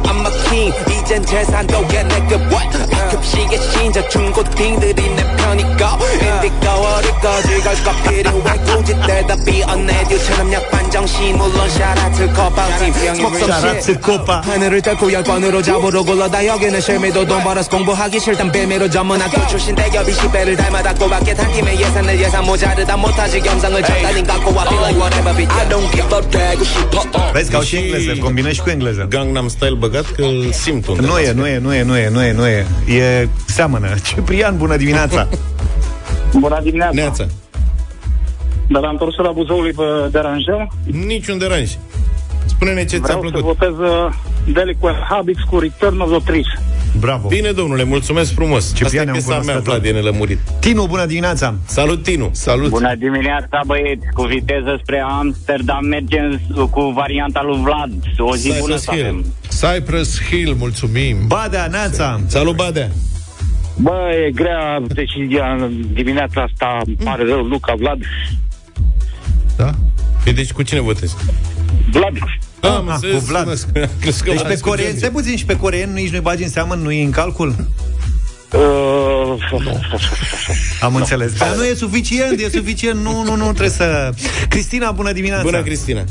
J: I'm a king 이젠 재산도 what? 급식의 신자 중고딩들이 내 편이고. Indigo 어디까지 갈까 필요해 굳이 대답이 언내듀처럼 약반정 시물론 샤라트 커바팀
B: 샤라트 코파.
J: 하늘을 뚫고 열 번으로 잡으러 굴러다 여기는 실미도 돈 벌어서 공부하기 싫단 빌미로 전문학교 출신 대기업이 10배를 닮아다고 밖에 한 팀의 예산을 예산 모자르다 못하지 겸상을 적당히 갖고 와 Feel like whatever bitch I don't give up 되고 싶어.
B: Vezi că au și engleză, combină și cu engleză.
C: Gangnam Style băgat că îl simt undeva.
B: Nu e, nu e, nu e, nu e, nu e, nu e. E seamănă. Ciprian, bună dimineața!
K: Bună dimineața!
C: Neața.
K: Dar la întorsurea Buzăului vă deranjăm?
C: Niciun deranj. Spune-ne ce ți-a
K: Vreau să
C: plăcut.
K: votez uh, Delinquent Habits cu Return of the Trees.
B: Bravo!
C: Bine, domnule, mulțumesc frumos.
B: Ciprian,
C: Asta e
B: am
C: piesa mea,
B: cunoscut-o.
C: Vlad, e nelămurit.
B: Tinu, bună dimineața!
C: Salut, Tinu!
D: Salut!
K: Bună dimineața, băieți! Cu viteză spre Amsterdam mergem cu varianta lui Vlad. O zi bună
C: Cypress
K: să
C: Hill.
K: avem.
D: Cypress Hill, mulțumim.
B: Badea, Neața!
C: Salut, Badea!
K: Bă, e grea decizia în dimineața asta. Îmi pare rău, Luca, Vlad.
D: Da?
C: Păi deci cu cine votezi?
K: Vlad.
C: Ah, am
B: ah,
C: înțeles.
B: cu Vlad.
C: Crezi că
B: Deci
C: l-ați
B: pe
C: cu
B: coreeni,
C: George.
B: stai puțin și pe coreeni nici nu-i bagi în seamă, nu e în calcul?
K: Uh,
B: Am înțeles. Dar nu e suficient, e suficient. Nu, nu, nu, trebuie să... Cristina, bună dimineața!
C: Bună, Cristina!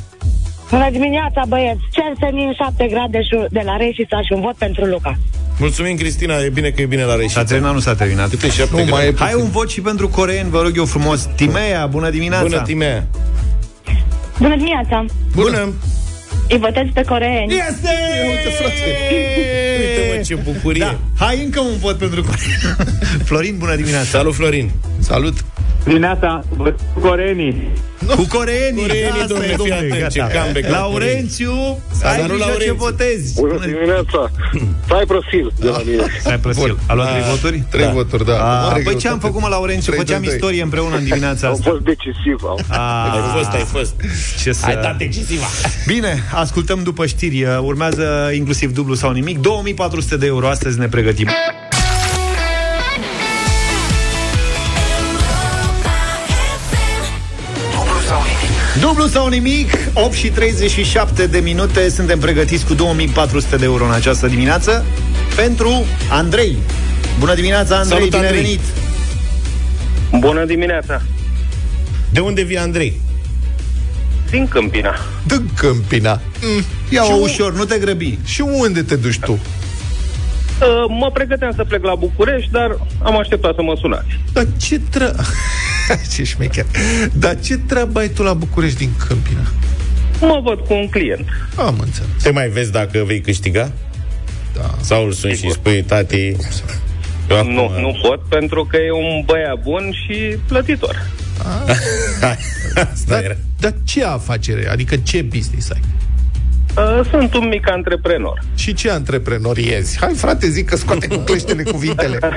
L: Bună dimineața, băieți! Cer senin 7 grade și- de la Reșița și un vot pentru Luca.
C: Mulțumim, Cristina, e bine că e bine la reșit.
B: S-a terminat, nu s-a terminat.
C: Câte șapte
D: Nu, mai
C: grade?
D: e
B: Hai un vot și pentru coreeni, vă rog eu frumos. Timea, bună dimineața!
C: Bună, Timea!
L: Bună dimineața!
C: Bună!
L: Îi votez pe coreeni.
B: Este!
D: Uite, frate.
C: Uite, mă, ce bucurie!
B: Da. Hai încă un vot pentru coreeni. Florin, bună dimineața!
C: Salut, Florin!
D: Salut!
M: Dimineața, coreenii.
B: Cu coreenii,
C: Coreenii,
B: asta
C: domnule,
B: e,
C: fii
B: domnule,
C: atent, ce
B: gata.
C: comeback la
B: Laurențiu,
C: S-a
B: ai
C: dat
B: grijă ce
C: Laurențiu.
B: votezi.
M: Bună dimineața. Stai profil de la mine.
B: Stai prosil. A luat
C: Da.
B: trei voturi?
D: Trei
C: Da.
D: voturi, da.
B: A,
D: Mare
B: păi
D: greutate.
B: ce am făcut, mă, Laurențiu?
D: Trei,
B: Făceam
D: doi, doi.
B: istorie împreună în dimineața
M: Am
B: asta.
M: fost decisiv. Am.
B: A,
C: Ai fost, ai fost.
B: ce să...
C: Ai dat decisiva.
B: Bine, ascultăm după știri. Urmează inclusiv dublu sau nimic. 2400 de euro. Astăzi ne pregătim. Dublu sau nimic, 8 și 37 de minute Suntem pregătiți cu 2400 de euro în această dimineață Pentru Andrei Bună dimineața, Andrei,
C: Salut,
B: bine ai
C: Andrei.
B: venit
M: Bună dimineața.
C: De unde vii, Andrei?
M: Din Câmpina.
D: Dă Câmpina. Mm.
B: Ia-o
D: Și
B: ușor, nu te grăbi
D: Și unde te duci tu?
M: Uh, Mă pregăteam să plec la București, dar am așteptat să mă sunați.
D: Dar ce tre... ce șmecher. Dar ce treabă ai tu la București din Câmpina?
M: Mă văd cu un client.
D: Am înțeles.
C: Te mai vezi dacă vei câștiga?
D: Da.
C: Sau îl suni și spui, tati... eu acum-
M: Nu, nu pot, pentru că e un băiat bun și plătitor.
C: Asta era.
D: Dar, dar ce afacere? Adică ce business ai?
M: Uh, Sunt un mic antreprenor.
D: Și ce antreprenoriezi? Hai, frate, zic că scoate cu cleștele cuvintele.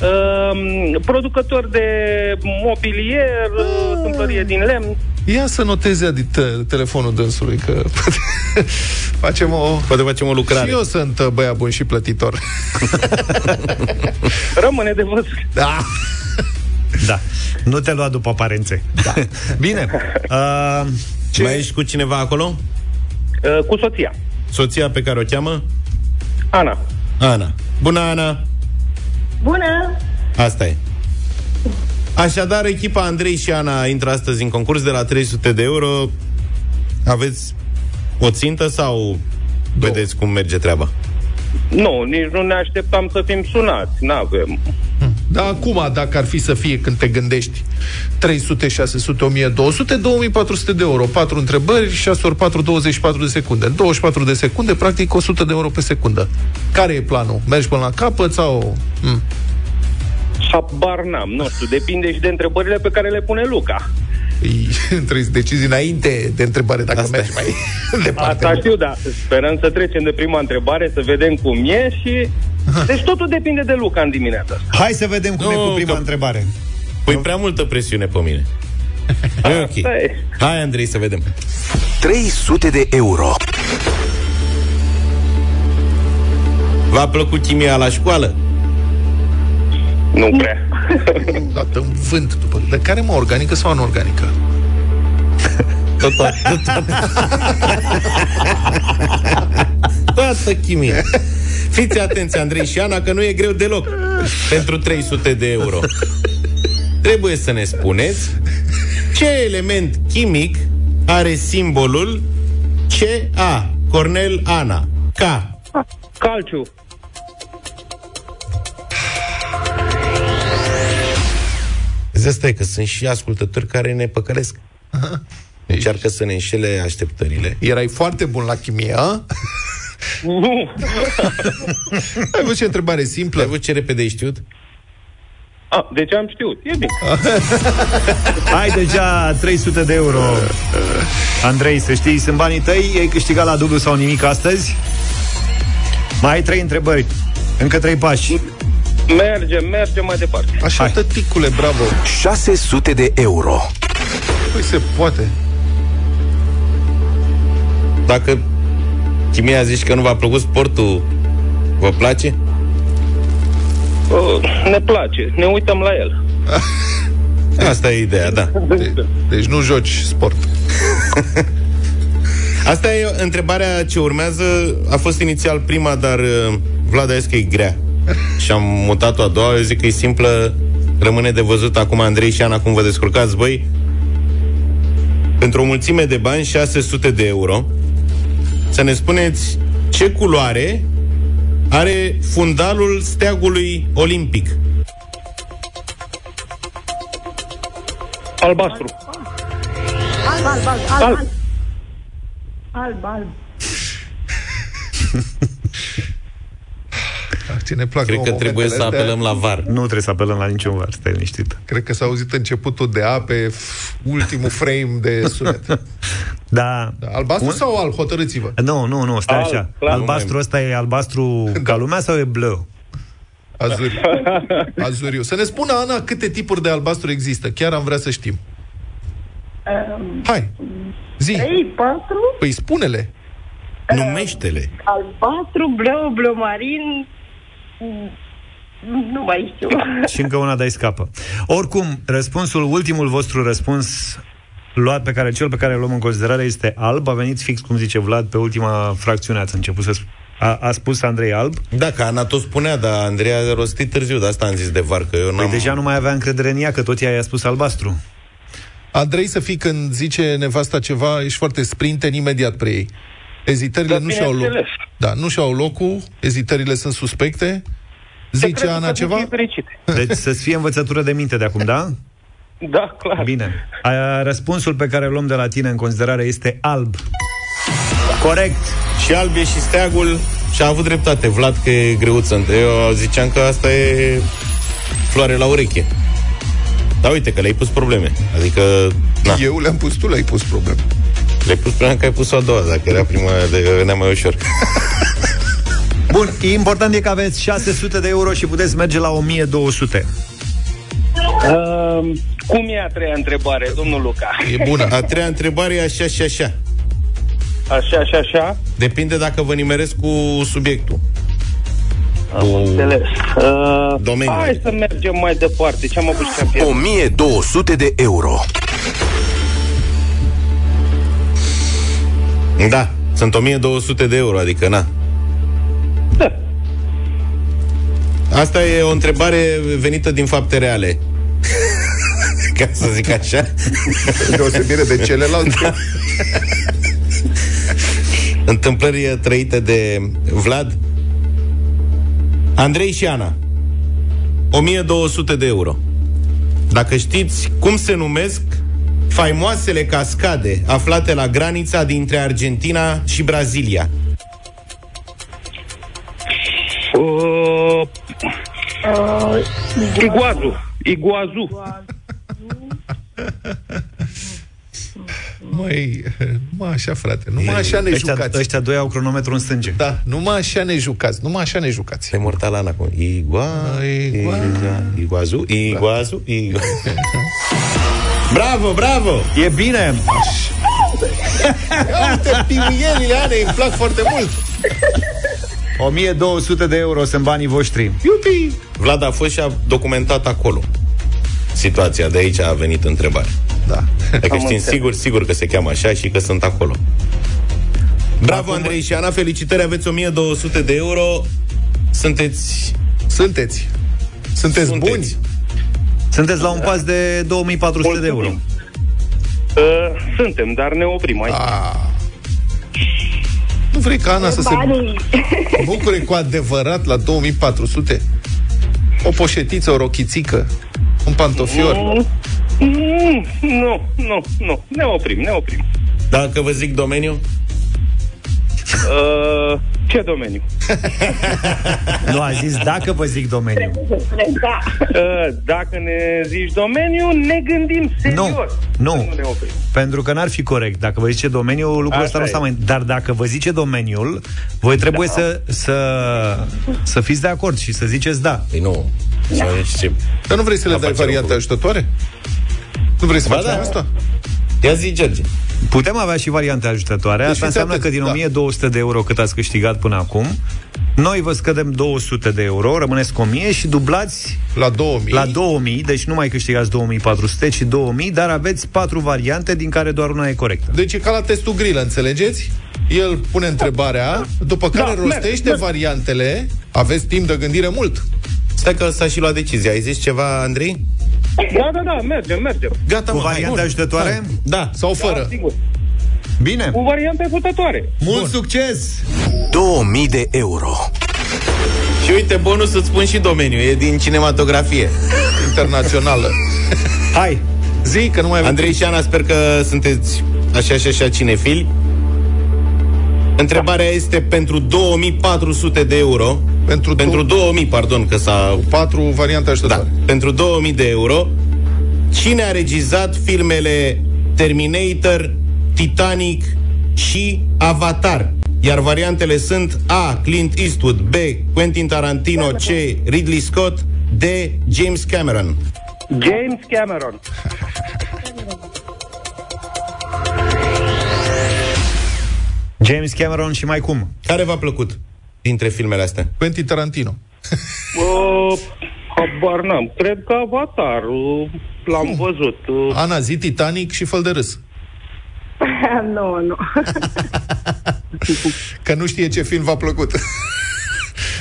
M: Uh, Producător de mobilier, uh, tâmplărie din lemn.
D: Ia să noteze adi te- telefonul dânsului, că facem o...
C: Poate facem o lucrare.
D: Și eu sunt uh, băiat bun și plătitor.
M: Rămâne de văzut.
D: Da.
B: Da, nu te lua după aparențe da. Bine uh,
C: Ce? Mai ești cu cineva acolo?
M: Uh, Cu soția.
C: Soția pe care o cheamă?
M: Ana.
C: Ana. Bună, Ana!
L: Bună!
C: Asta e. Așadar, echipa Andrei și Ana intră astăzi în concurs de la 300 de euro. Aveți o țintă sau vedeți cum merge treaba?
M: Nu, nici nu ne așteptam să fim sunați. N-avem.
D: Dar acum, dacă ar fi să fie când te gândești 300, 600, 1200, 2400 de euro 4 întrebări, 6 ori 4, 24 de secunde În 24 de secunde, practic 100 de euro pe secundă Care e planul? Mergi până la capăt sau... Mm.
M: Habar n-am, nu știu, depinde și de întrebările pe care le pune Luca.
D: Ei, Trebuie să decizi înainte de întrebare dacă
C: Asta
D: mergi
C: e.
D: mai departe
M: Asta știu, da. Sperăm să trecem de prima întrebare, să vedem cum e și... Deci totul depinde de Luca în dimineața asta.
B: Hai să vedem cum
C: Nu,
B: e cu prima
C: că-
B: întrebare
C: Păi prea multă presiune pe mine. E ok.
M: Asta e.
C: Hai, Andrei, să vedem.
A: 300 de euro.
C: V-a plăcut chimia la școală?
M: Nu prea.
D: Dată în vânt după... Dar care mă, organică sau anorganică?
C: Tot, tot, tot, tot. Toată chimia. Fiți atenți, Andrei și Ana, că nu e greu deloc pentru 300 de euro. Trebuie să ne spuneți ce element chimic are simbolul CA. Cornel Ana. K.
M: Calciu.
C: Asta e că sunt și ascultători care ne păcălesc. Încearcă să ne înșele așteptările.
D: Erai foarte bun la chimie, a?
M: Nu.
D: Ai văzut ce întrebare simplă?
C: Ai văzut ce repede ai știut?
M: Ah, deci am știut. E bine.
B: Ai deja 300 de euro Andrei, să știi, sunt banii tăi Ai câștigat la dublu sau nimic astăzi Mai ai trei întrebări Încă trei pași
M: Mergem, mergem mai departe.
D: Așa,
B: Hai.
D: tăticule, bravo
A: 600 de euro.
D: Păi se poate
C: Dacă chimia zici că nu v-a plăcut sportul, vă place?
M: Uh, ne place, ne uităm la el.
C: Asta e ideea, da.
D: de, Deci nu joci sport
C: Asta e întrebarea ce urmează. A fost inițial prima, dar uh, Vlad a zis că e grea. Și am mutat-o a doua. Eu zic că e simplă. Rămâne de văzut acum Andrei și Ana cum vă descurcați voi. Pentru o mulțime de bani, 600 de euro, să ne spuneți ce culoare are fundalul steagului olimpic?
M: Albastru.
L: Alb, alb, alb, alb,
M: Alb.
L: alb. Alb, alb.
D: Ce ne plac
C: Cred
D: nouă
C: că trebuie să
D: momentele astea.
C: apelăm la VAR.
B: Nu trebuie să apelăm la niciun var, stai liniștit.
D: Cred că s-a auzit începutul de A pe f- ultimul frame de sunet.
B: Da.
D: Da, albastru
B: Un-
D: sau alb? Hotărâți-vă.
B: Nu, nu, nu, stai
M: Alb,
B: așa.
M: clar.
B: Albastru ăsta e albastru ca lumea sau e bleu?
D: Azuriu. Azuriu. Să ne spună, Ana, câte tipuri de albastru există. Chiar am vrea să știm.
L: Um,
D: Hai, zi.
L: 3, 4,
D: Păi spune-le.
C: Numește-le.
L: albastru, bleu, bleu marin, mm, nu mai știu.
B: Și încă una de scapă. Oricum, răspunsul, ultimul vostru răspuns luat pe care cel pe care îl luăm în considerare este alb. A venit fix, cum zice Vlad, pe ultima fracțiune ați început să sp- a, a spus Andrei alb.
C: Da, că Ana tot spunea, dar Andrei a rostit târziu, de asta am zis de VAR, că eu
B: Păi
C: n-am...
B: deja nu mai avea încredere în ea, că tot ea i-a spus albastru.
D: Andrei să fii când zice nevasta ceva, ești foarte sprinten, imediat preiei. Ezitările
M: Da,
D: nu și-au loc.
M: Bineînțeles.
D: Da, nu și-au locul, ezitările sunt suspecte. Zice
M: Secretul
D: Ana
M: să
D: ceva?
M: fie fericit.
B: Deci să-ți fie învățătură de minte de acum, da?
M: Da, clar.
B: Bine. A, răspunsul pe care îl luăm de la tine în considerare este alb. Corect.
C: Și alb e și steagul și a avut dreptate Vlad că e greuță. Eu ziceam că asta e floare la ureche. Dar uite că le-ai pus probleme. Adică, na,
D: Eu le-am pus, tu le-ai pus probleme.
C: Le-ai pus probleme că ai pus-o a doua, dacă era prima, de venea mai ușor.
B: Bun, important e că aveți 600 de euro și puteți merge la 1200.
M: Uh, cum e a treia întrebare, domnul Luca?
D: E bună.
C: A treia întrebare e așa și așa.
M: Așa, așa, așa.
C: Depinde dacă vă nimeresc cu subiectul.
M: Am înțeles. Uh,
C: Domeniul.
M: hai să mergem mai departe. Ce am avut și am pierdut?
A: 1200 de euro.
C: Da, sunt 1200 de euro, adică na.
M: Da.
C: Asta e o întrebare venită din fapte reale. Ca să zic așa.
D: Deosebire de celelalte.
C: Întâmplări trăite de Vlad. Andrei și Ana. 1200 de euro. Dacă știți cum se numesc faimoasele cascade aflate la granița dintre Argentina și Brazilia.
M: Uh, uh, Iguazu. Iguazu.
D: Măi, numai așa, frate, numai așa ne
B: ăștia,
D: jucați.
B: ăștia doi au cronometru în stânge.
D: Da, numai așa ne jucați, numai așa ne jucați.
C: E mortalana cu Igua,
D: Igua.
C: Iguazu, Iguazu, Iguazu. bravo, bravo!
B: E bine!
D: Ia uite, pimielile Anei, îmi plac foarte mult.
B: 1200 de euro sunt banii voștri.
D: Iupi!
C: Vlad a fost și a documentat acolo situația, de aici a venit întrebarea.
D: Da.
C: Adică
M: Am
C: știm
M: înțeles.
C: sigur, sigur că se cheamă așa și că sunt acolo. Bravo, Andrei și Ana, felicitări, aveți 1200 de euro. Sunteți...
D: Sunteți. Sunteți,
C: Sunteți.
D: buni.
B: Sunteți la un pas de 2400 de euro.
M: Uh, suntem, dar ne oprim aici.
D: Ah. Nu vrei ca Ana să se
L: Banii.
D: bucure cu adevărat la 2400? O poșetiță, o rochițică, un pantofior.
M: Mm, mm, Nu, nu, nu. Ne oprim, ne oprim.
C: Dacă vă zic domeniu,
M: Uh, ce domeniu?
B: Nu, a zis dacă vă zic domeniul.
L: Da.
M: Uh, dacă ne zici domeniu, ne gândim serios.
B: Nu, nu.
M: Nu ne oprim.
B: Pentru că n-ar fi corect. Dacă vă zice domeniul, lucrul
M: Așa
B: ăsta nu
M: e.
B: sta mai... Dar dacă vă zice domeniul, voi trebuie da. să, să, să fiți de acord și să ziceți da.
C: Păi nu. Da. Ce...
D: Dar nu vrei să le
C: Da,
D: dai
C: facem
D: variante
C: lucru.
D: ajutătoare? Nu vrei să
C: Ba
D: facem
C: da.
D: asta?
C: Ia zi, George.
B: Putem avea și variante ajutătoare.
D: Deci
B: Asta
D: fiți
B: înseamnă că
D: atenți,
B: din
D: da.
B: 1200 de euro cât ați câștigat până acum, noi vă scădem 200 de euro, rămâneți cu 1000 și dublați
D: La 2000.
B: la 2000, deci nu mai câștigați 2400, ci 2000, dar aveți patru variante, din care doar una e corectă.
D: Deci e ca la testul grilă, înțelegeți? El pune întrebarea, după care
M: Da,
D: rostește
M: merg,
D: variantele. Aveți timp de gândire mult.
C: Stai că s-a și luat decizia. Ai zis ceva, Andrei?
M: Da, da, da, mergem, mergem.
C: Gata,
B: Cu
C: mă, hai.
B: variante ajutătoare?
D: Hai.
C: Da.
D: Sau fără.
M: Da, sigur.
B: Bine!
M: Cu variante ajutătoare.
B: Mult succes!
A: 2000 de euro.
C: Și uite, bonus să-ți spun și domeniul, e din cinematografie.
D: Internațională.
B: Hai,
D: zi că nu mai avem
C: Andrei și Ana, sper că sunteți așa și așa cinefili. Întrebarea este pentru 2400 de euro.
D: Pentru,
C: pentru 2000, pardon, că s-a...
D: Patru variante ajutătoare.
C: Da, pentru 2000 de euro. Cine a regizat filmele Terminator, Titanic și Avatar? Iar variantele sunt A. Clint Eastwood B. Quentin Tarantino C. Ridley Scott D. James Cameron
M: James Cameron.
B: James Cameron și mai cum?
C: Care v-a plăcut dintre filmele astea?
D: Quentin Tarantino.
M: Uh, habar n-am. Cred că Avatar. Uh, l-am văzut. Uh,
D: Ana, zi Titanic și fă de râs.
L: nu, nu.
D: Că nu știe ce film v-a plăcut.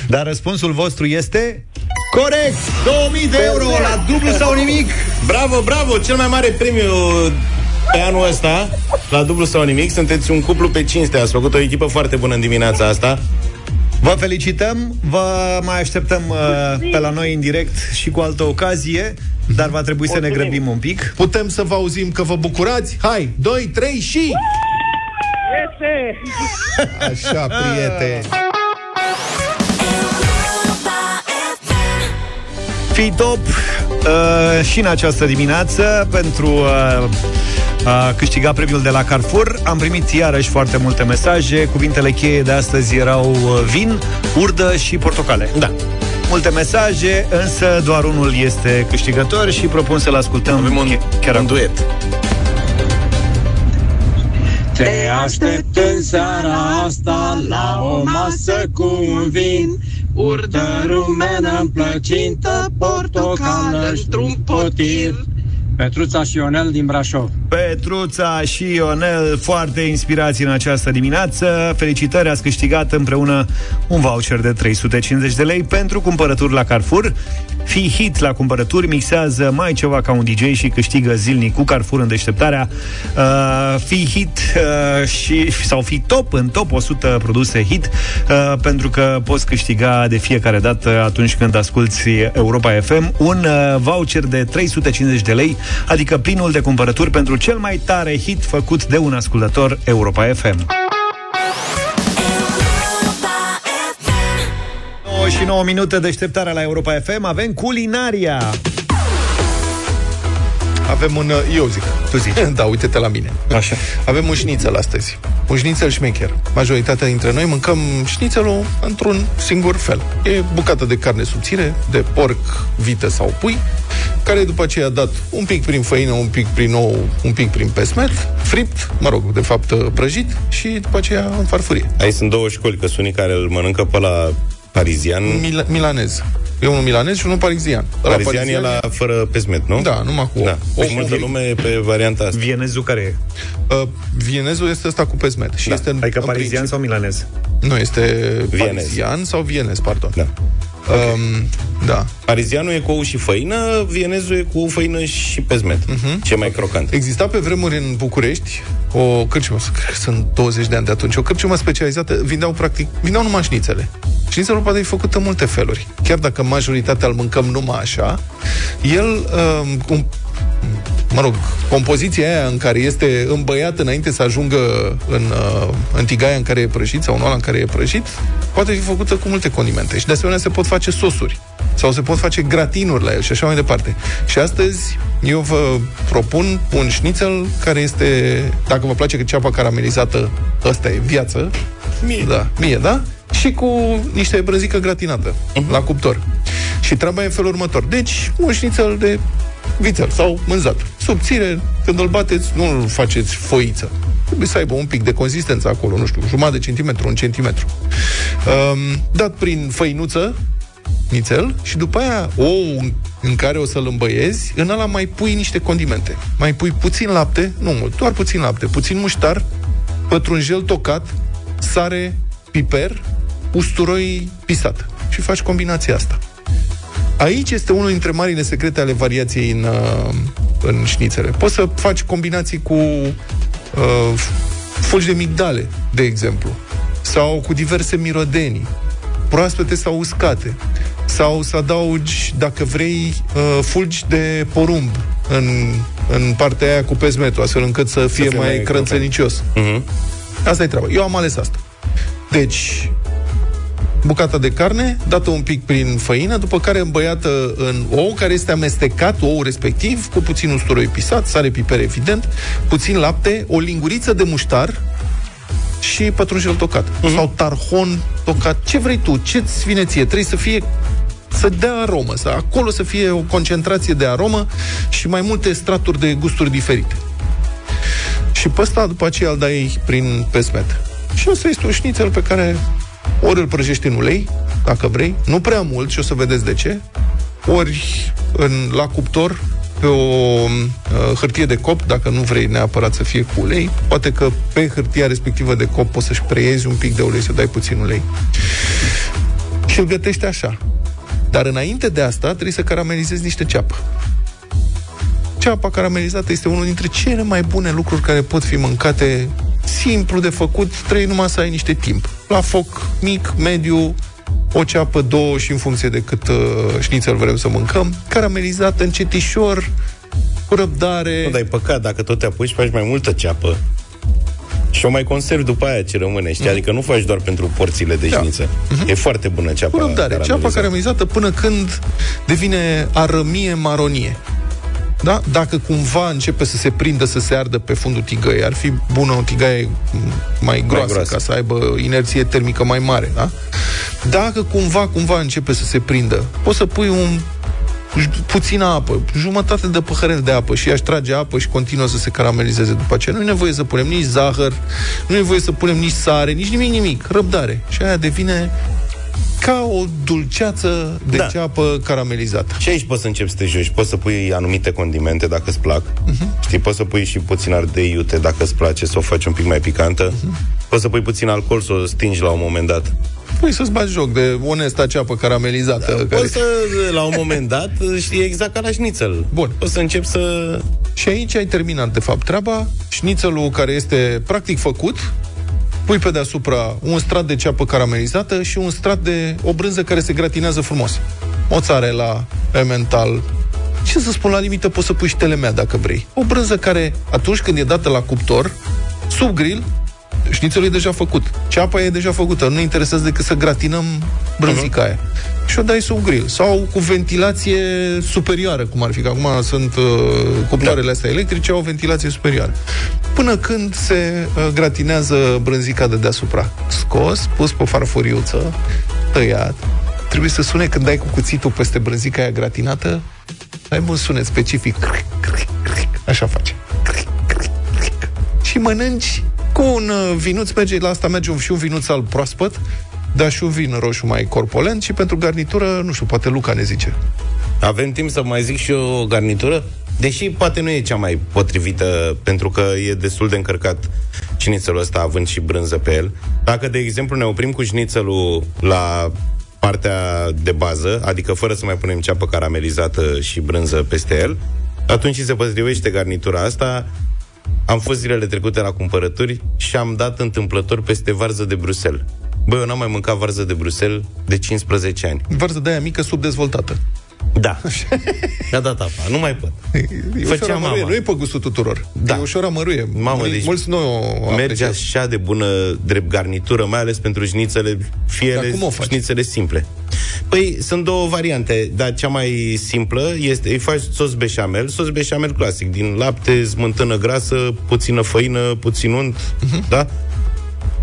B: Dar răspunsul vostru este... Corect! 2000 de euro la dublu sau nimic!
C: Bravo, bravo! Cel mai mare premiu pe anul ăsta, la dublu sau nimic, sunteți un cuplu pe cinste. Ați făcut o echipă foarte bună în dimineața asta.
B: Vă felicităm, vă mai așteptăm uh, pe la noi în direct și cu altă ocazie, dar va trebui să ne grăbim un pic.
D: Putem să vă auzim că vă bucurați? Hai, 2, 3 și...
M: Este!
D: Așa, prieteni.
B: Fii top uh, și în această dimineață pentru uh, a câștiga premiul de la Carrefour. Am primit iarăși foarte multe mesaje. Cuvintele cheie de astăzi erau uh, vin, urdă și portocale.
C: Da.
B: Multe mesaje, însă doar unul este câștigător și propun să-l ascultăm
C: Avem un,
B: chiar
C: un
B: acum.
C: duet.
N: Te aștept în seara asta la o masă cu un vin Urdă rumenă în plăcintă, portocală într-un potir Petruța și Ionel din Brașov
B: Petruța și Ionel foarte inspirați în această dimineață. Felicitări, ați câștigat împreună un voucher de 350 de lei pentru cumpărături la Carrefour. Fii hit la cumpărături, mixează mai ceva ca un DJ și câștigă zilnic cu Carrefour în deșteptarea. Uh, fii hit uh, și, sau fii top în top 100 produse hit uh, pentru că poți câștiga de fiecare dată atunci când asculti Europa FM un uh, voucher de 350 de lei, adică plinul de cumpărături pentru cel mai tare hit făcut de un ascultător Europa FM. 9 și 9 minute deșteptarea la Europa FM Avem culinaria
D: Avem un... uh, Eu zic.
B: Tu zici.
D: da, uite-te la mine.
B: Așa.
D: Avem un șnițel astăzi. Un șnițel șmecher. Majoritatea dintre noi mâncăm șnițelul într-un singur fel. E bucată de carne subțire, de porc, vită sau pui, care după aceea dat un pic prin făină, un pic prin ou, un pic prin pesmet, fript, mă rog, de fapt uh, prăjit și după aceea în farfurie.
C: Aici sunt două școli, că sunt unii care îl mănâncă pe la parizian.
D: Mil- milanez. E unul milanez și unul parizian. Ăla
C: Parizian e la fără pesmet, nu?
D: Da, numai cu
C: Da.
D: ou.
C: Și multă lume e pe varianta asta.
B: Vienezul care e?
D: Uh, vienezul este ăsta cu pesmet. Și
C: Da.
D: este în,
B: Adică
D: în
B: parizian
D: principiu-
B: sau milanez?
D: Nu, este
C: Vienez.
D: parizian sau vienez, pardon.
C: Da.
D: Um, da.
C: Parizianul e cu ou și făină, vienezul e cu ou, făină și pesmet.
D: Mhm.
C: Ce mai crocant.
D: Exista pe vremuri în București o cârciumă, cred că sunt 20 de ani de atunci, o cârciumă specializată, vindeau practic, vindeau numai șnițele. Șnițelul poate fi făcut în multe feluri. Chiar dacă majoritatea îl mâncăm numai așa, el, um, un, mă rog, compoziția aia în care este îmbăiat înainte să ajungă în, uh, în tigaia în care e prăjit sau în oala în care e prăjit, poate fi făcută cu multe condimente. Și de asemenea se pot face sosuri sau se pot face gratinuri la el și așa mai departe. Și astăzi eu vă propun un șnițel care este, dacă vă place că ceapa caramelizată, ăsta e viață. Mie. Da, mie, da? Și cu niște brăzică gratinată uh-huh. la cuptor. Și treaba e în felul următor. Deci, un șnițel de vițel sau mânzat. Subțire, când îl bateți, nu îl faceți foiță. Trebuie să aibă un pic de consistență acolo, nu știu, jumătate de centimetru, un centimetru. Um, dat prin făinuță, nițel, și după aia ou în care o să-l îmbăiezi, în ăla mai pui niște condimente. Mai pui puțin lapte, nu mult, doar puțin lapte, puțin muștar, pătrunjel tocat, sare, piper, usturoi pisat. Și faci combinația asta. Aici este unul dintre marile secrete ale variației în, uh, în șnițele. Poți să faci combinații cu uh, fulgi de migdale, de exemplu, sau cu diverse mirodenii. proaspete sau uscate. Sau să adaugi, dacă vrei, uh, fulgi de porumb în, în partea aia cu pesmetul, astfel încât să fie,
C: fie
D: mai,
C: mai
D: crânțenicios.
C: Mhm.
D: Asta e treaba. Eu am ales asta. Deci, bucata de carne, dată un pic prin făină, după care îmbăiată în ou, care este amestecat, ou respectiv, cu puțin usturoi pisat, sare, piper, evident, puțin lapte, o linguriță de muștar și pătrunjel tocat. Uh-huh. Sau tarhon tocat. Ce vrei tu? Ce-ți vine ție? Trebuie să fie să dea aromă, să acolo să fie o concentrație de aromă și mai multe straturi de gusturi diferite. Și pe ăsta după aceea îl dai prin pesmet. Și ăsta este un șnițel pe care ori îl prăjești în ulei, dacă vrei, nu prea mult și o să vedeți de ce, ori în, la cuptor, pe o uh, hârtie de cop, dacă nu vrei neapărat să fie cu ulei, poate că pe hârtia respectivă de cop poți să-și preiezi un pic de ulei, să dai puțin ulei. Și îl gătești așa. Dar înainte de asta trebuie să caramelizezi niște ceapă. Ceapa caramelizată este unul dintre cele mai bune lucruri care pot fi mâncate simplu de făcut, trebuie numai să ai niște timp. La foc mic, mediu, o ceapă, două și în funcție de cât uh, șnițel vrem să mâncăm, caramelizată încetișor, cu răbdare.
C: Nu, dar e păcat, dacă tot te apuci, faci mai multă ceapă. Și o mai conservi după aia ce rămâne, știi? Adică nu faci doar pentru porțiile de
D: Da.
C: șniță. E foarte bună ceapa
D: Cu răbdare. Ceapa
C: caramelizată.
D: caramelizată până când devine arămie maronie. Da? Dacă cumva începe să se prindă, să se ardă pe fundul tigăii, ar fi bună o tigaie mai groasă,
C: groasă.
D: ca să aibă inerție termică mai mare. Da? Dacă cumva, cumva începe să se prindă, poți să pui un puțină apă, jumătate de păhărel de apă și aș trage apă și continuă să se caramelizeze după aceea. Nu e nevoie să punem nici zahăr, nu e nevoie să punem nici sare, nici nimic, nimic. Răbdare. Și aia devine ca o dulceață de
C: Da.
D: da. ceapă caramelizată.
C: Și aici poți să începi să te joci. Poți să pui anumite condimente dacă îți plac. Uh-huh. Știi, poți să pui și puțin ardei iute dacă îți place să o faci un pic mai picantă. Uh-huh. Poți să pui puțin alcool să o stingi la un moment dat.
D: Păi să-ți bagi joc de onesta ceapă caramelizată. Da, care...
C: Poți să, la un moment dat, știi, exact ca la șnițel.
D: Bun.
C: Poți să începi să...
D: Și aici ai terminat, de fapt, treaba. Șnițelul care este practic făcut, pui pe deasupra un strat de ceapă caramelizată și un strat de o brânză care se gratinează frumos. Mozzarella, emmental, ce să spun, la limită poți să pui și telemea dacă vrei. O brânză care, atunci când e dată la cuptor, sub grill, șnițelul e deja făcut. Ceapa e deja făcută. Nu ne interesează decât să gratinăm brânzica aia. Și o dai sub grill. Sau cu ventilație superioară, cum ar fi. Că acum sunt uh, cuptoarele astea electrice, au o ventilație superioară. Până când se uh, gratinează brânzica de deasupra. Scos, pus pe farfuriuță, tăiat. Trebuie să sune când dai cu cuțitul peste brânzica aia gratinată, să aibă un sunet specific. Cric, cric, cric. Așa face. Cric, cric, cric. Și mănânci cu un uh, vinuț, merge, la asta merge un, și un vinuț al proaspăt, dar și un vin roșu mai corpolent și pentru garnitură, nu știu, poate Luca ne zice.
C: Avem timp să mai zic și o garnitură? Deși poate nu e cea mai potrivită, pentru că e destul de încărcat șnițelul ăsta, având și brânză pe el. Dacă, de exemplu, ne oprim cu șnițelul la partea de bază, adică fără să mai punem ceapă caramelizată și brânză peste el, atunci se potrivește garnitura asta. Am fost zilele trecute la cumpărături și am dat întâmplător peste varză de Bruxelles. Băi, eu n-am mai mâncat varză de Bruxelles de 15 ani.
D: Varză de aia mică, subdezvoltată.
C: Da. Mi-a dat apa. Nu mai pot.
D: E
C: Făcea
D: ușor amăruie,
C: mama.
D: nu e pe gustul tuturor.
C: Da.
D: E ușor amăruie.
C: Mamă,
D: Mul-
C: deci
D: Mulți nu o
C: Merge
D: apreciază.
C: așa de bună drept garnitură, mai ales pentru șnițele, fie
D: Dar
C: ele
D: cum o faci?
C: șnițele simple. Păi, sunt două variante, dar cea mai simplă este, îi faci sos beșamel, sos beșamel clasic, din lapte, smântână grasă, puțină făină, puțin unt,
D: Mhm.
C: da?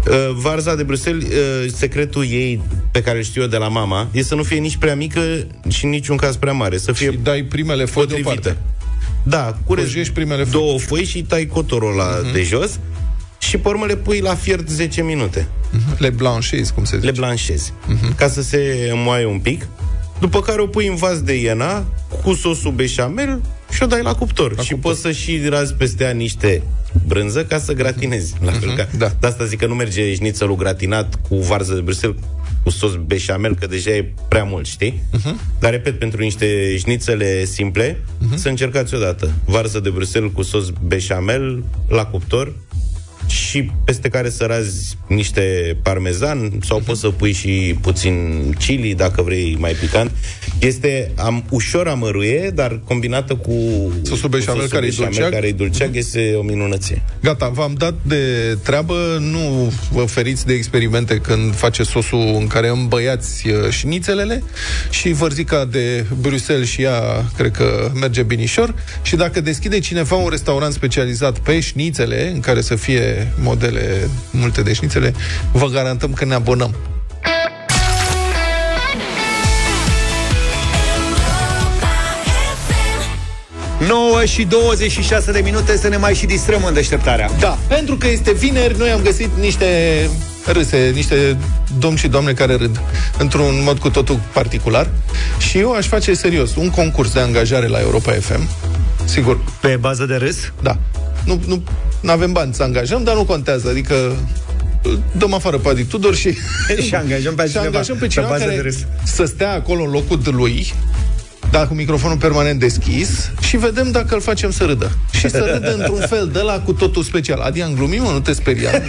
C: Uh, Varza de Bruxelles, uh, secretul ei, pe care îl știu eu de la mama, e să nu fie nici prea mică și în niciun caz prea mare. Să fie
D: Și dai primele foi
C: potrivită.
D: deoparte.
C: Da, cureți
D: Prăjești primele foi.
C: două foi și tai cotorul la
D: Mhm.
C: de jos și pe urmă le pui la fiert 10 minute.
D: Le blanchezi, cum se zice.
C: Le blanșezi.
D: Mhm.
C: Ca să se moaie un pic. După care o pui în vas de iena cu sosul beșamel și o dai la cuptor.
D: La
C: și
D: cuptor.
C: poți să și razi peste ea niște brânză ca să gratinezi. La fel ca...
D: da.
C: De asta zic că nu merge șnițelul gratinat cu varză de Bruxelles cu sos beșamel, că deja e prea mult, știi? Uh-huh. Dar, repet, pentru niște șnițele simple, uh-huh. să încercați odată. Varză de Bruxelles cu sos beșamel la cuptor și peste care să razi niște parmezan sau poți să pui și puțin chili dacă vrei mai picant. Este am, ușor amăruie, dar combinată cu
D: Sosul beșamel,
C: cu
D: care e dulceag.
C: care e dulceag, este o minunăție.
D: Gata, v-am dat de treabă, nu vă feriți de experimente când face sosul în care îmbăiați uh, șnițelele și vărzica de Bruxelles și ea cred că merge binișor și dacă deschide cineva un restaurant specializat pe șnițele, în care să fie modele multe de șnițele, vă garantăm că ne abonăm.
B: 9 și 26 de minute să ne mai și distrăm în deșteptarea.
D: Da, pentru că este vineri, noi am găsit niște râse, niște domni și doamne care râd într-un mod cu totul particular și eu aș face serios un concurs de angajare la Europa FM. Sigur.
B: Pe bază de râs?
D: Da. Nu, nu avem bani să angajăm, dar nu contează. Adică dăm afară pe Adi Tudor și,
B: Și angajăm pe
D: și
B: cineva
D: angajăm pe
B: pe
D: cineva
B: bază
D: care
B: de râs.
D: să stea acolo în locul de lui dar cu microfonul permanent deschis și vedem dacă îl facem să râdă. Și să râdă într-un fel de la cu totul special. Adian, glumim, mă, nu te speria.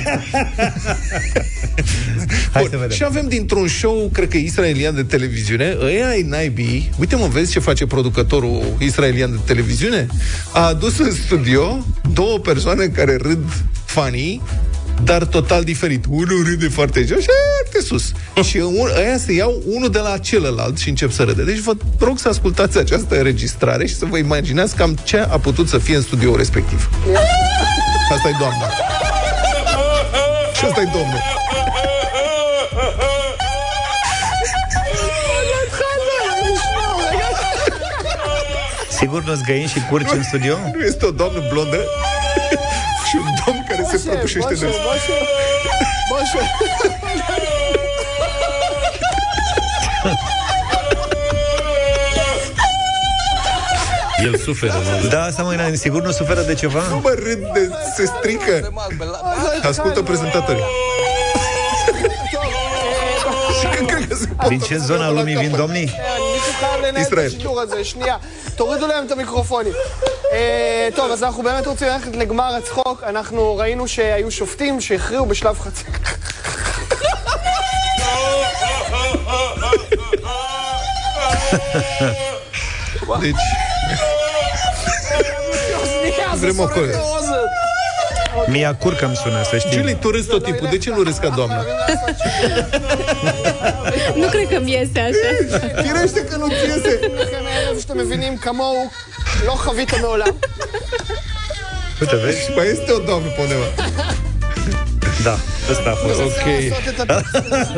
B: Hai
D: Bun,
B: să vedem.
D: Și avem dintr-un show, cred că israelian de televiziune, ăia ai naibii, uite mă, vezi ce face producătorul israelian de televiziune? A adus în studio două persoane care râd funny, dar total diferit. Unul râde foarte jos și foarte sus. și un, ăia se iau unul de la celălalt și încep să râde. Deci vă rog să ascultați această înregistrare și să vă imaginați cam ce a putut să fie în studioul respectiv. Asta e doamna. Și asta e domnul.
B: Sigur nu-ți găini și curci în studio?
D: Nu este o doamnă blondă se prăbușește de... Bașe, bașe.
C: El suferă.
B: Da, asta mă, sigur nu suferă de ceva?
D: Nu mă râd, de, se strică. Ascultă prezentatori.
B: Din ce zona lumii vin domnii?
O: Israel. Tocând le-am microfonii. אה, טוב, אז אנחנו באמת רוצים ללכת לגמר הצחוק. אנחנו ראינו שהיו שופטים שהכריעו בשלב חצי...
D: Deci, vrem o.
B: Mia curcă îmi sună, să știi.
D: Julie, tu râzi tot timpul. De ce nu râzi ca doamna?
P: Nu cred că mi iese așa.
D: Firește că nu ți iese.
O: לכם ערב שאתם מבינים כמוהו, לא חווית מעולם.
B: Uite, vezi?
D: Și mai este o doamnă pe undeva.
B: Da, ăsta a fost.
D: Ok.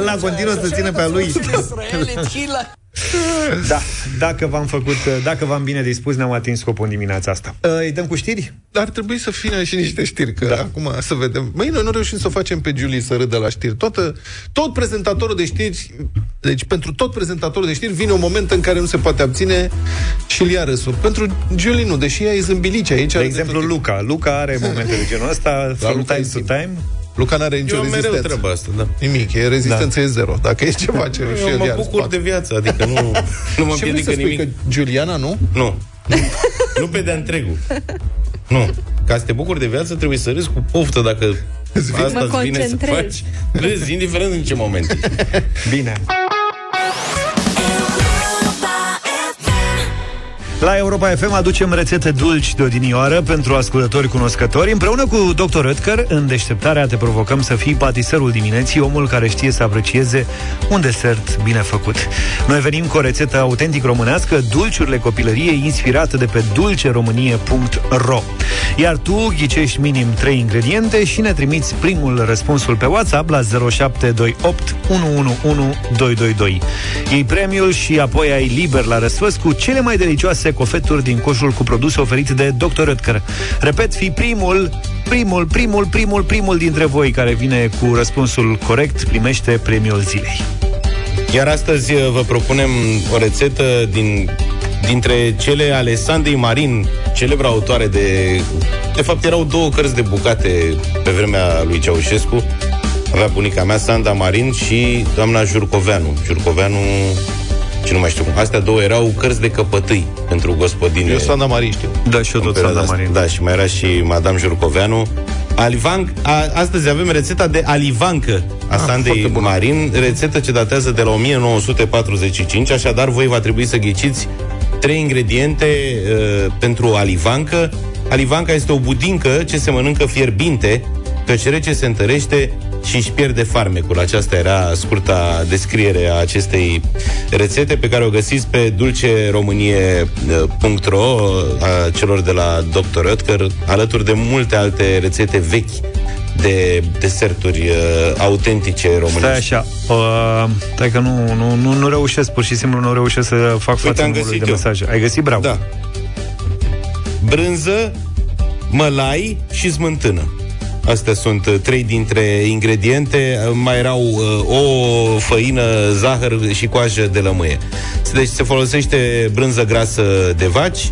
B: La continuă să ține pe a lui. Da, dacă v-am făcut, dacă v-am bine dispus, ne-am atins scopul în dimineața asta. Îi dăm cu știri?
D: Ar trebui să fie și niște știri, că da. acum să vedem. Măi, noi nu reușim să o facem pe Julie să râdă la știri. Toată, tot prezentatorul de știri, deci pentru tot prezentatorul de știri vine un moment în care nu se poate abține și îl ia râsul. Pentru Julie nu, deși ea e zâmbilice aici.
B: De exemplu, Luca. Luca are momente de genul ăsta, from
D: Luca
B: time
D: e
B: to time.
D: Luca n-are nicio
C: Eu am mereu
D: rezistență.
C: treaba asta, da.
D: Nimic, e rezistență da. e zero. Dacă e ceva ce și
C: Eu
D: el
C: mă
D: ia
C: bucur
D: spate.
C: de viață, adică nu, nu mă
D: Ce vrei
C: împiedică
D: să spui,
C: nimic.
D: că Giuliana nu?
C: Nu. nu pe de întregul. Nu. Ca să te bucuri de viață, trebuie să râzi cu poftă dacă asta
P: Mă
C: îți vine să
P: concentrez.
C: faci. Râzi, indiferent în ce moment. ești.
B: Bine. La Europa FM aducem rețete dulci de odinioară pentru ascultători cunoscători. Împreună cu Dr. Röttger, în deșteptarea te provocăm să fii patiserul dimineții, omul care știe să aprecieze un desert bine făcut. Noi venim cu o rețetă autentic românească, dulciurile copilăriei, inspirată de pe dulceromânie.ro. Iar tu ghicești minim 3 ingrediente și ne trimiți primul răspunsul pe WhatsApp la 0728 111222. Iei premiul și apoi ai liber la răsfăț cu cele mai delicioase cofeturi din coșul cu produse oferit de Dr. Röttger. Repet, fi primul, primul, primul, primul, primul dintre voi care vine cu răspunsul corect, primește premiul zilei.
C: Iar astăzi uh, vă propunem o rețetă din, dintre cele ale Sandei Marin, celebră autoare de... De fapt, erau două cărți de bucate pe vremea lui Ceaușescu. Avea bunica mea, Sanda Marin, și doamna Jurcoveanu. Jurcoveanu și nu mai știu cum. Astea două erau cărți de căpătâi pentru gospodine.
D: Eu Sanda Marin știu.
B: Da, și eu tot
C: În perioada
B: Sanda Marin.
C: asta. Da, și mai era și Madame Jurcoveanu. Alivan, a, astăzi avem rețeta de alivancă a
D: Ah,
C: Sandei
D: foarte bună.
C: Marin, rețetă ce datează de la 1945, așadar voi va trebui să ghiciți trei ingrediente uh, pentru alivancă. Alivanca este o budincă ce se mănâncă fierbinte, căci rece se întărește și își pierde farmecul. Aceasta era scurta descriere a acestei rețete pe care o găsiți pe dulceromânie.ro a celor de la Dr. Oetker, alături de multe alte rețete vechi de deserturi uh, autentice românești.
B: Stai așa, uh, stai că nu, nu, nu, nu reușesc, pur și simplu nu reușesc să fac față
C: am
B: numărului
C: găsit
B: de
C: eu.
B: mesaje. Ai găsit? Bravo.
C: Da. Brânză, mălai și smântână. Astea sunt uh, trei dintre ingrediente. Uh, Mai erau uh, o făină, zahăr și coajă de lămâie. Deci se folosește brânză grasă de vaci,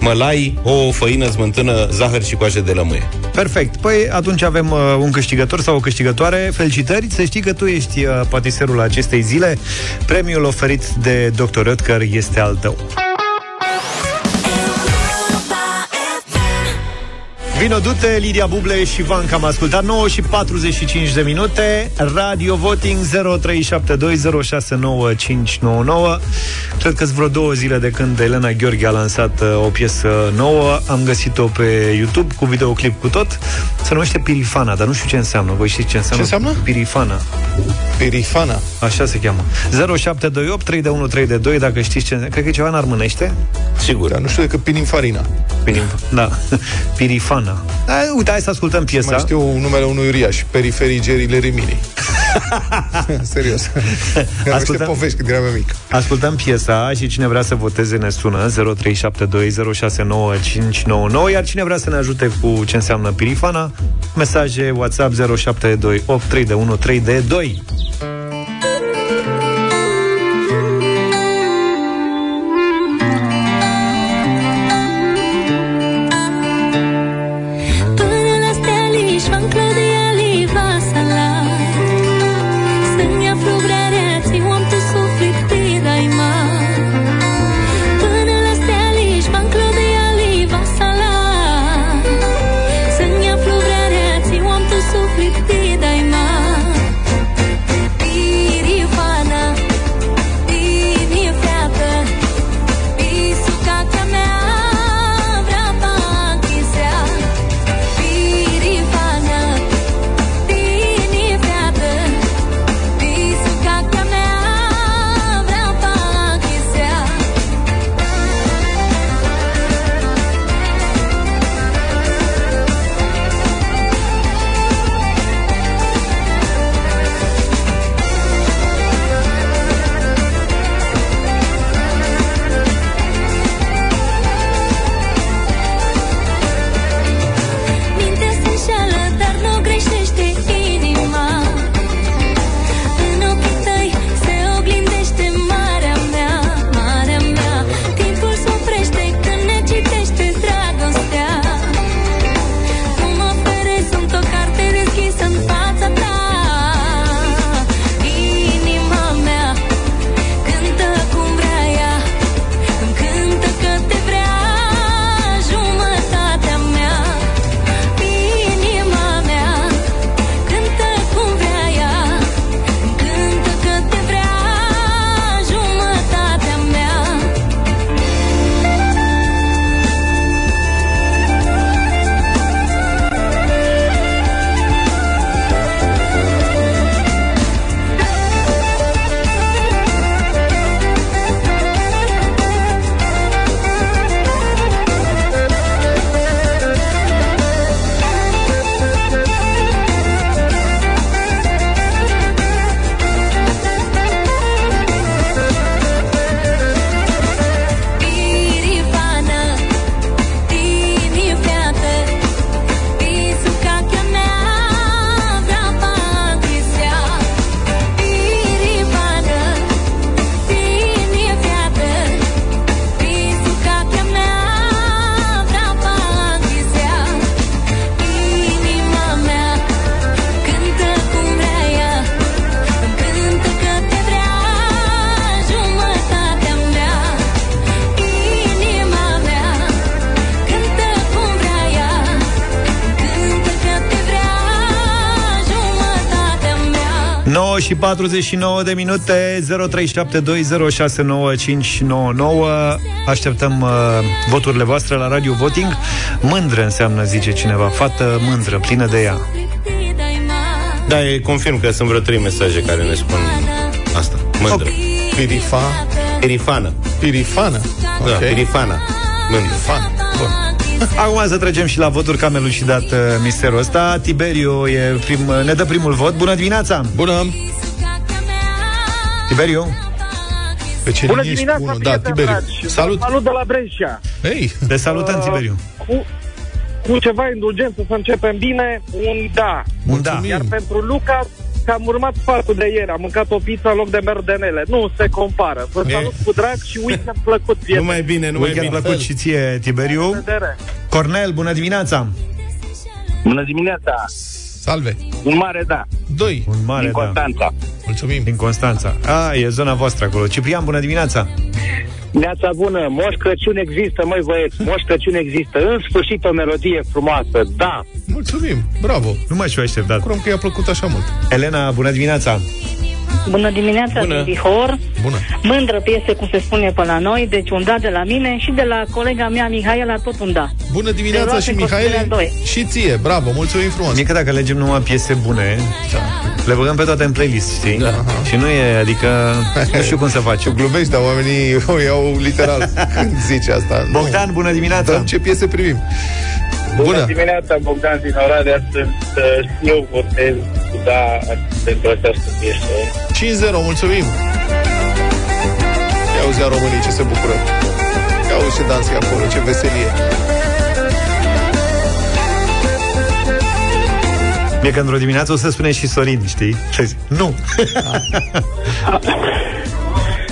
C: mălai, o făină, smântână, zahăr și coajă de lămâie.
B: Perfect. Păi atunci avem uh, un câștigător sau o câștigătoare. Felicitări, să știi că tu ești uh, patiserul acestei zile. Premiul oferit de Dr. Oetker este al tău. Vino dute, Lidia Buble și Vanca am ascultat 9 și 45 de minute Radio Voting 0372069599 Cred că sunt vreo două zile de când Elena Gheorghe a lansat uh, o piesă nouă Am găsit-o pe YouTube cu videoclip cu tot Se numește Pirifana, dar nu știu ce înseamnă Voi știți ce înseamnă?
D: Ce înseamnă?
B: Pirifana
D: Pirifana.
B: Așa se cheamă 0728 321 Dacă știți ce înseamnă Cred că e ceva în armânește
C: Sigur.
D: Dar nu știu decât Pininfarina.
B: Pirim, Da, Pirifana da, Uite, hai să ascultăm piesa
D: Mai știu numele unui uriaș, periferigerile Rimini. Serios. Ascultăm...
B: Ascultăm-
D: povești când eram eu mic.
B: Ascultăm piesa și cine vrea să voteze ne sună 0372069599 Iar cine vrea să ne ajute cu ce înseamnă pirifana Mesaje WhatsApp 0728 3de 3 de 2 și 49 de minute 0372069599 Așteptăm uh, voturile voastre la Radio Voting Mândră înseamnă, zice cineva Fată mândră, plină de ea
C: Da, e confirm că sunt vreo trei mesaje care ne spun asta. Mândră.
D: Pirifa.
C: Pirifană.
D: Pirifană.
C: Da,
D: Ok.
C: pirifana. Mândră.
D: Fan. Bun.
B: Acum să trecem și la voturi, că am elucidat uh, misterul ăsta. Tiberiu e prim, ne dă primul vot. Bună dimineața!
D: Bună!
B: Tiberiu?
D: Pe ce
Q: Bună
D: linie ești?
Q: dimineața,
D: Bună. Da,
Q: prieteni
D: Tiberiu.
Q: dragi.
D: Salut!
Q: Salut de la Brescia.
D: Hei!
B: Te salutăm,
Q: Uh,
B: Tiberiu.
Q: Cu, cu ceva indulgență să începem bine, un da.
B: Un da.
Q: Iar pentru Luca, că am urmat sfatul de ieri, am mâncat o pizza în loc de merdenele. Nu se compară. Vă
B: E.
Q: salut cu drag și weekend plăcut, prieteni.
C: Numai bine, numai
B: Weekend
C: bine.
B: plăcut și ție, Tiberiu.
Q: Vedere.
B: Cornel, bună dimineața!
R: Bună dimineața!
D: Salve!
R: Un mare da.
D: Doi.
B: Un mare
R: Din
B: da.
R: Constanța.
D: Mulțumim.
B: Din Constanța. A, e zona voastră acolo. Ciprian, bună dimineața!
R: Neața bună, Moș Crăciun există, măi băieți, Moș Crăciun există. În sfârșit o melodie frumoasă, da.
D: Mulțumim, bravo.
B: Nu mai și-o așteptat.
D: Bucurăm că i-a plăcut așa mult.
B: Elena, bună dimineața!
S: Bună dimineața
B: Bună.
S: din Bihor.
D: Bună.
S: Mândră piese, cum se spune pe la noi, deci un da de la mine și de la colega mea, Mihaela, tot un da.
D: Bună
S: Se
D: dimineața
S: luase
D: și
S: în
D: Mihaele
S: considerare doi.
D: și ție, bravo, mulțumim frumos.
B: Mie că dacă alegem numai piese bune,
D: Da.
B: le băgăm pe toate în playlist, știi? Da. Și nu e, adică, nu știu cum să facem.
D: Glumești, dar oamenii o iau literal când zici asta.
B: Bogdan, bună dimineața!
D: Dăm ce piese primim. Bună.
M: dimineața, Bogdan din Oradea. Sunt uh, și eu votez cu da pentru această piesă.
D: 5-0, mulțumim. Ia auzi românii ce se bucură. Ia auzi ce dans e acolo, ce veselie.
B: Mie că într-o dimineață o să spune și Sorin, știi? Și zic, nu!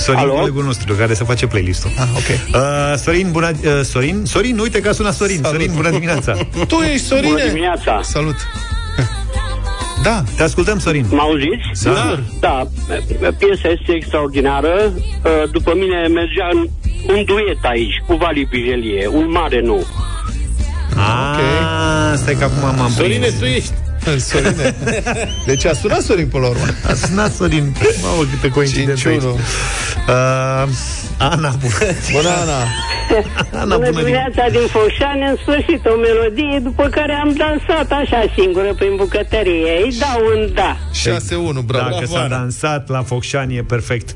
B: Sorin,
R: Alo?
B: colegul nostru, care se face playlist-ul.
D: Ah, ok.
B: Uh, Sorin, bună... Uh, Sorin? Sorin, uite că a sunat Sorin.
D: Salut.
B: Sorin, bună dimineața!
D: Tu ești Sorine?
R: Bună dimineața!
D: Salut. Da.
B: Te ascultăm, Sorin.
R: Mă auziți?
B: Da.
R: Da, piesa este extraordinară. Uh, După mine mergea în- un duet aici, cu Vali Bijelie, un mare nu.
B: Ah, stai că acum m-am
D: Sorine,
B: prins.
D: tu ești. Sorine. Deci a sunat Sorin până la urmă.
B: A sunat Sorin. Mamă, câte coincidențe aici.
D: 5-1.
B: Uh, Ana, bună.
D: Bună, Ana.
B: Ana, bună dimineața.
T: din Focșani, în sfârșit o melodie după care am dansat așa singură prin bucătărie. Îi dau un da.
D: 6-1, bravo.
B: Dacă s-a dansat la Focșani, e perfect.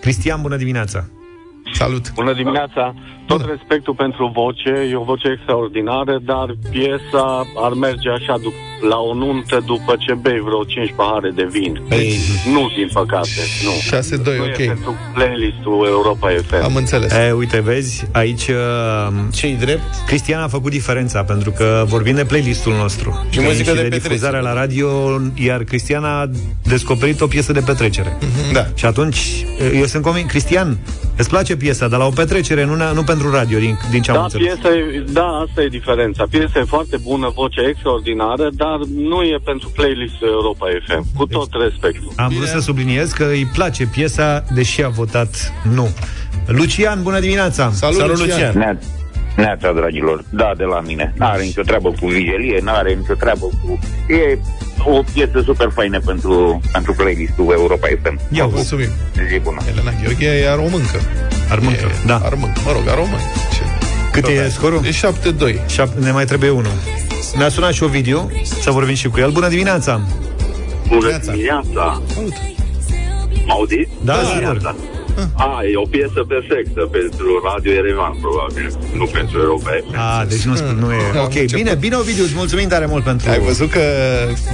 B: Cristian, bună dimineața.
D: Salut.
E: Bună dimineața! Tot respectul pentru voce, e o voce extraordinară, dar piesa ar merge așa dup- la o nuntă după ce bei vreo 5 pahare de vin.
D: Ei.
E: Nu, din păcate, nu.
D: 6-2,
E: nu
D: ok.
E: e pentru playlistul Europa FM.
D: Am înțeles.
B: E, uite, vezi, aici uh,
C: Ce-i drept?
B: Cristian a făcut diferența, pentru că vorbim de playlistul nostru.
C: Și muzică de
B: de
C: petrecere.
B: difuzare la radio, iar Cristian a descoperit o piesă de petrecere.
C: Da.
B: Și atunci, eu sunt convins, Cristian, îți place piesa, dar la o petrecere, nu, nu pentru radio, din, din ce am
E: Da,
B: înțeles.
E: piesa e, da, asta e diferența. Piesa e foarte bună, voce extraordinară, dar nu e pentru playlistul Europa FM. Cu tot respectul.
B: Am vrut să subliniez că îi place piesa, deși a votat nu. Lucian, bună dimineața!
D: Salut,
C: Salut,
D: Lucian.
C: Lucian.
U: Neața, neața, dragilor, da, de la mine. N-are nicio treabă cu vigilie, n-are nicio treabă cu... E o piesă super faină pentru, pentru playlistul Europa FM.
B: Ia uzi.
D: Mulțumim.
U: Zi bună.
D: Elena Gheorghe e aromâncă.
B: Armâncă,
D: E
B: da.
D: Armâncă, mă rog, aromân. Ce?
B: Cât e scorul?
D: E 7-2.
B: Șap- ne mai trebuie unul. Ne-a sunat și Ovidiu, să vorbim și cu el. Bună dimineața!
U: Bună dimineața!
D: Salut.
U: Mă auziți?
B: Da,
U: Bună
B: sigur.
U: dimineața. A, e o piesă perfectă pentru Radio Erevan, probabil. Nu pentru Europa FM.
B: A, deci nu, spun, nu e...
D: Am
B: Ok,
D: început.
B: bine, bine Ovidiu, îți mulțumim tare mult pentru...
D: Ai văzut că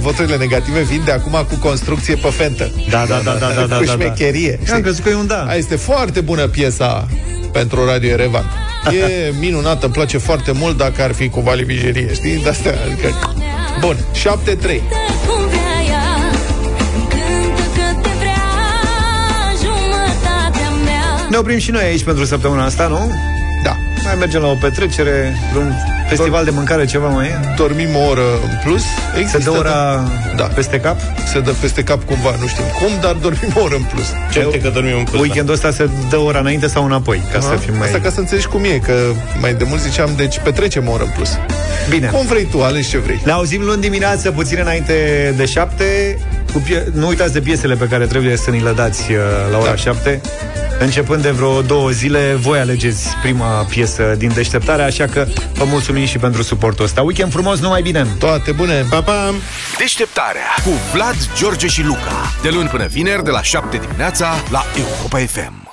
D: voturile negative vin de acum cu construcție pe fentă.
B: Da, da, da, da, da, da,
D: Cu
B: da, da.
D: șmecherie.
B: Am
D: știi?
B: crezut că e un da.
D: Aia este foarte bună piesa pentru Radio Erevan. E minunată, îmi place foarte mult dacă ar fi cu Vali Vigerie, știi? De asta, adică... Bun, 7-3.
B: Ne oprim și noi aici pentru săptămâna asta, nu?
D: Da.
B: Mai mergem la o petrecere, un festival de mâncare, ceva mai e?
D: Dormim o oră în plus.
B: Se
D: Există,
B: dă ora
D: Da.
B: peste cap?
D: Se dă peste cap cumva, nu știm cum, dar dormim o oră în plus.
C: Certe că dormim în plus.
B: Weekendul ăsta se dă ora înainte sau înapoi, ca să fim mai...
D: Asta ca să înțelegi cum e, că mai de mult ziceam, deci petrecem o oră în plus.
B: Bine.
D: Cum vrei tu, alegi ce vrei.
B: Ne auzim luni dimineață, puțin înainte de șapte. cu pie- nu uitați de piesele pe care trebuie să ni le dați uh, la ora da. 7. Începând de vreo două zile, voi alegeți prima piesă din deșteptare, așa că vă mulțumim și pentru suportul ăsta. Weekend frumos, numai bine!
D: Toate bune!
C: Pa, pa!
A: Deșteptarea cu Vlad, George și Luca. De luni până vineri, de la 7 dimineața, la Europa FM.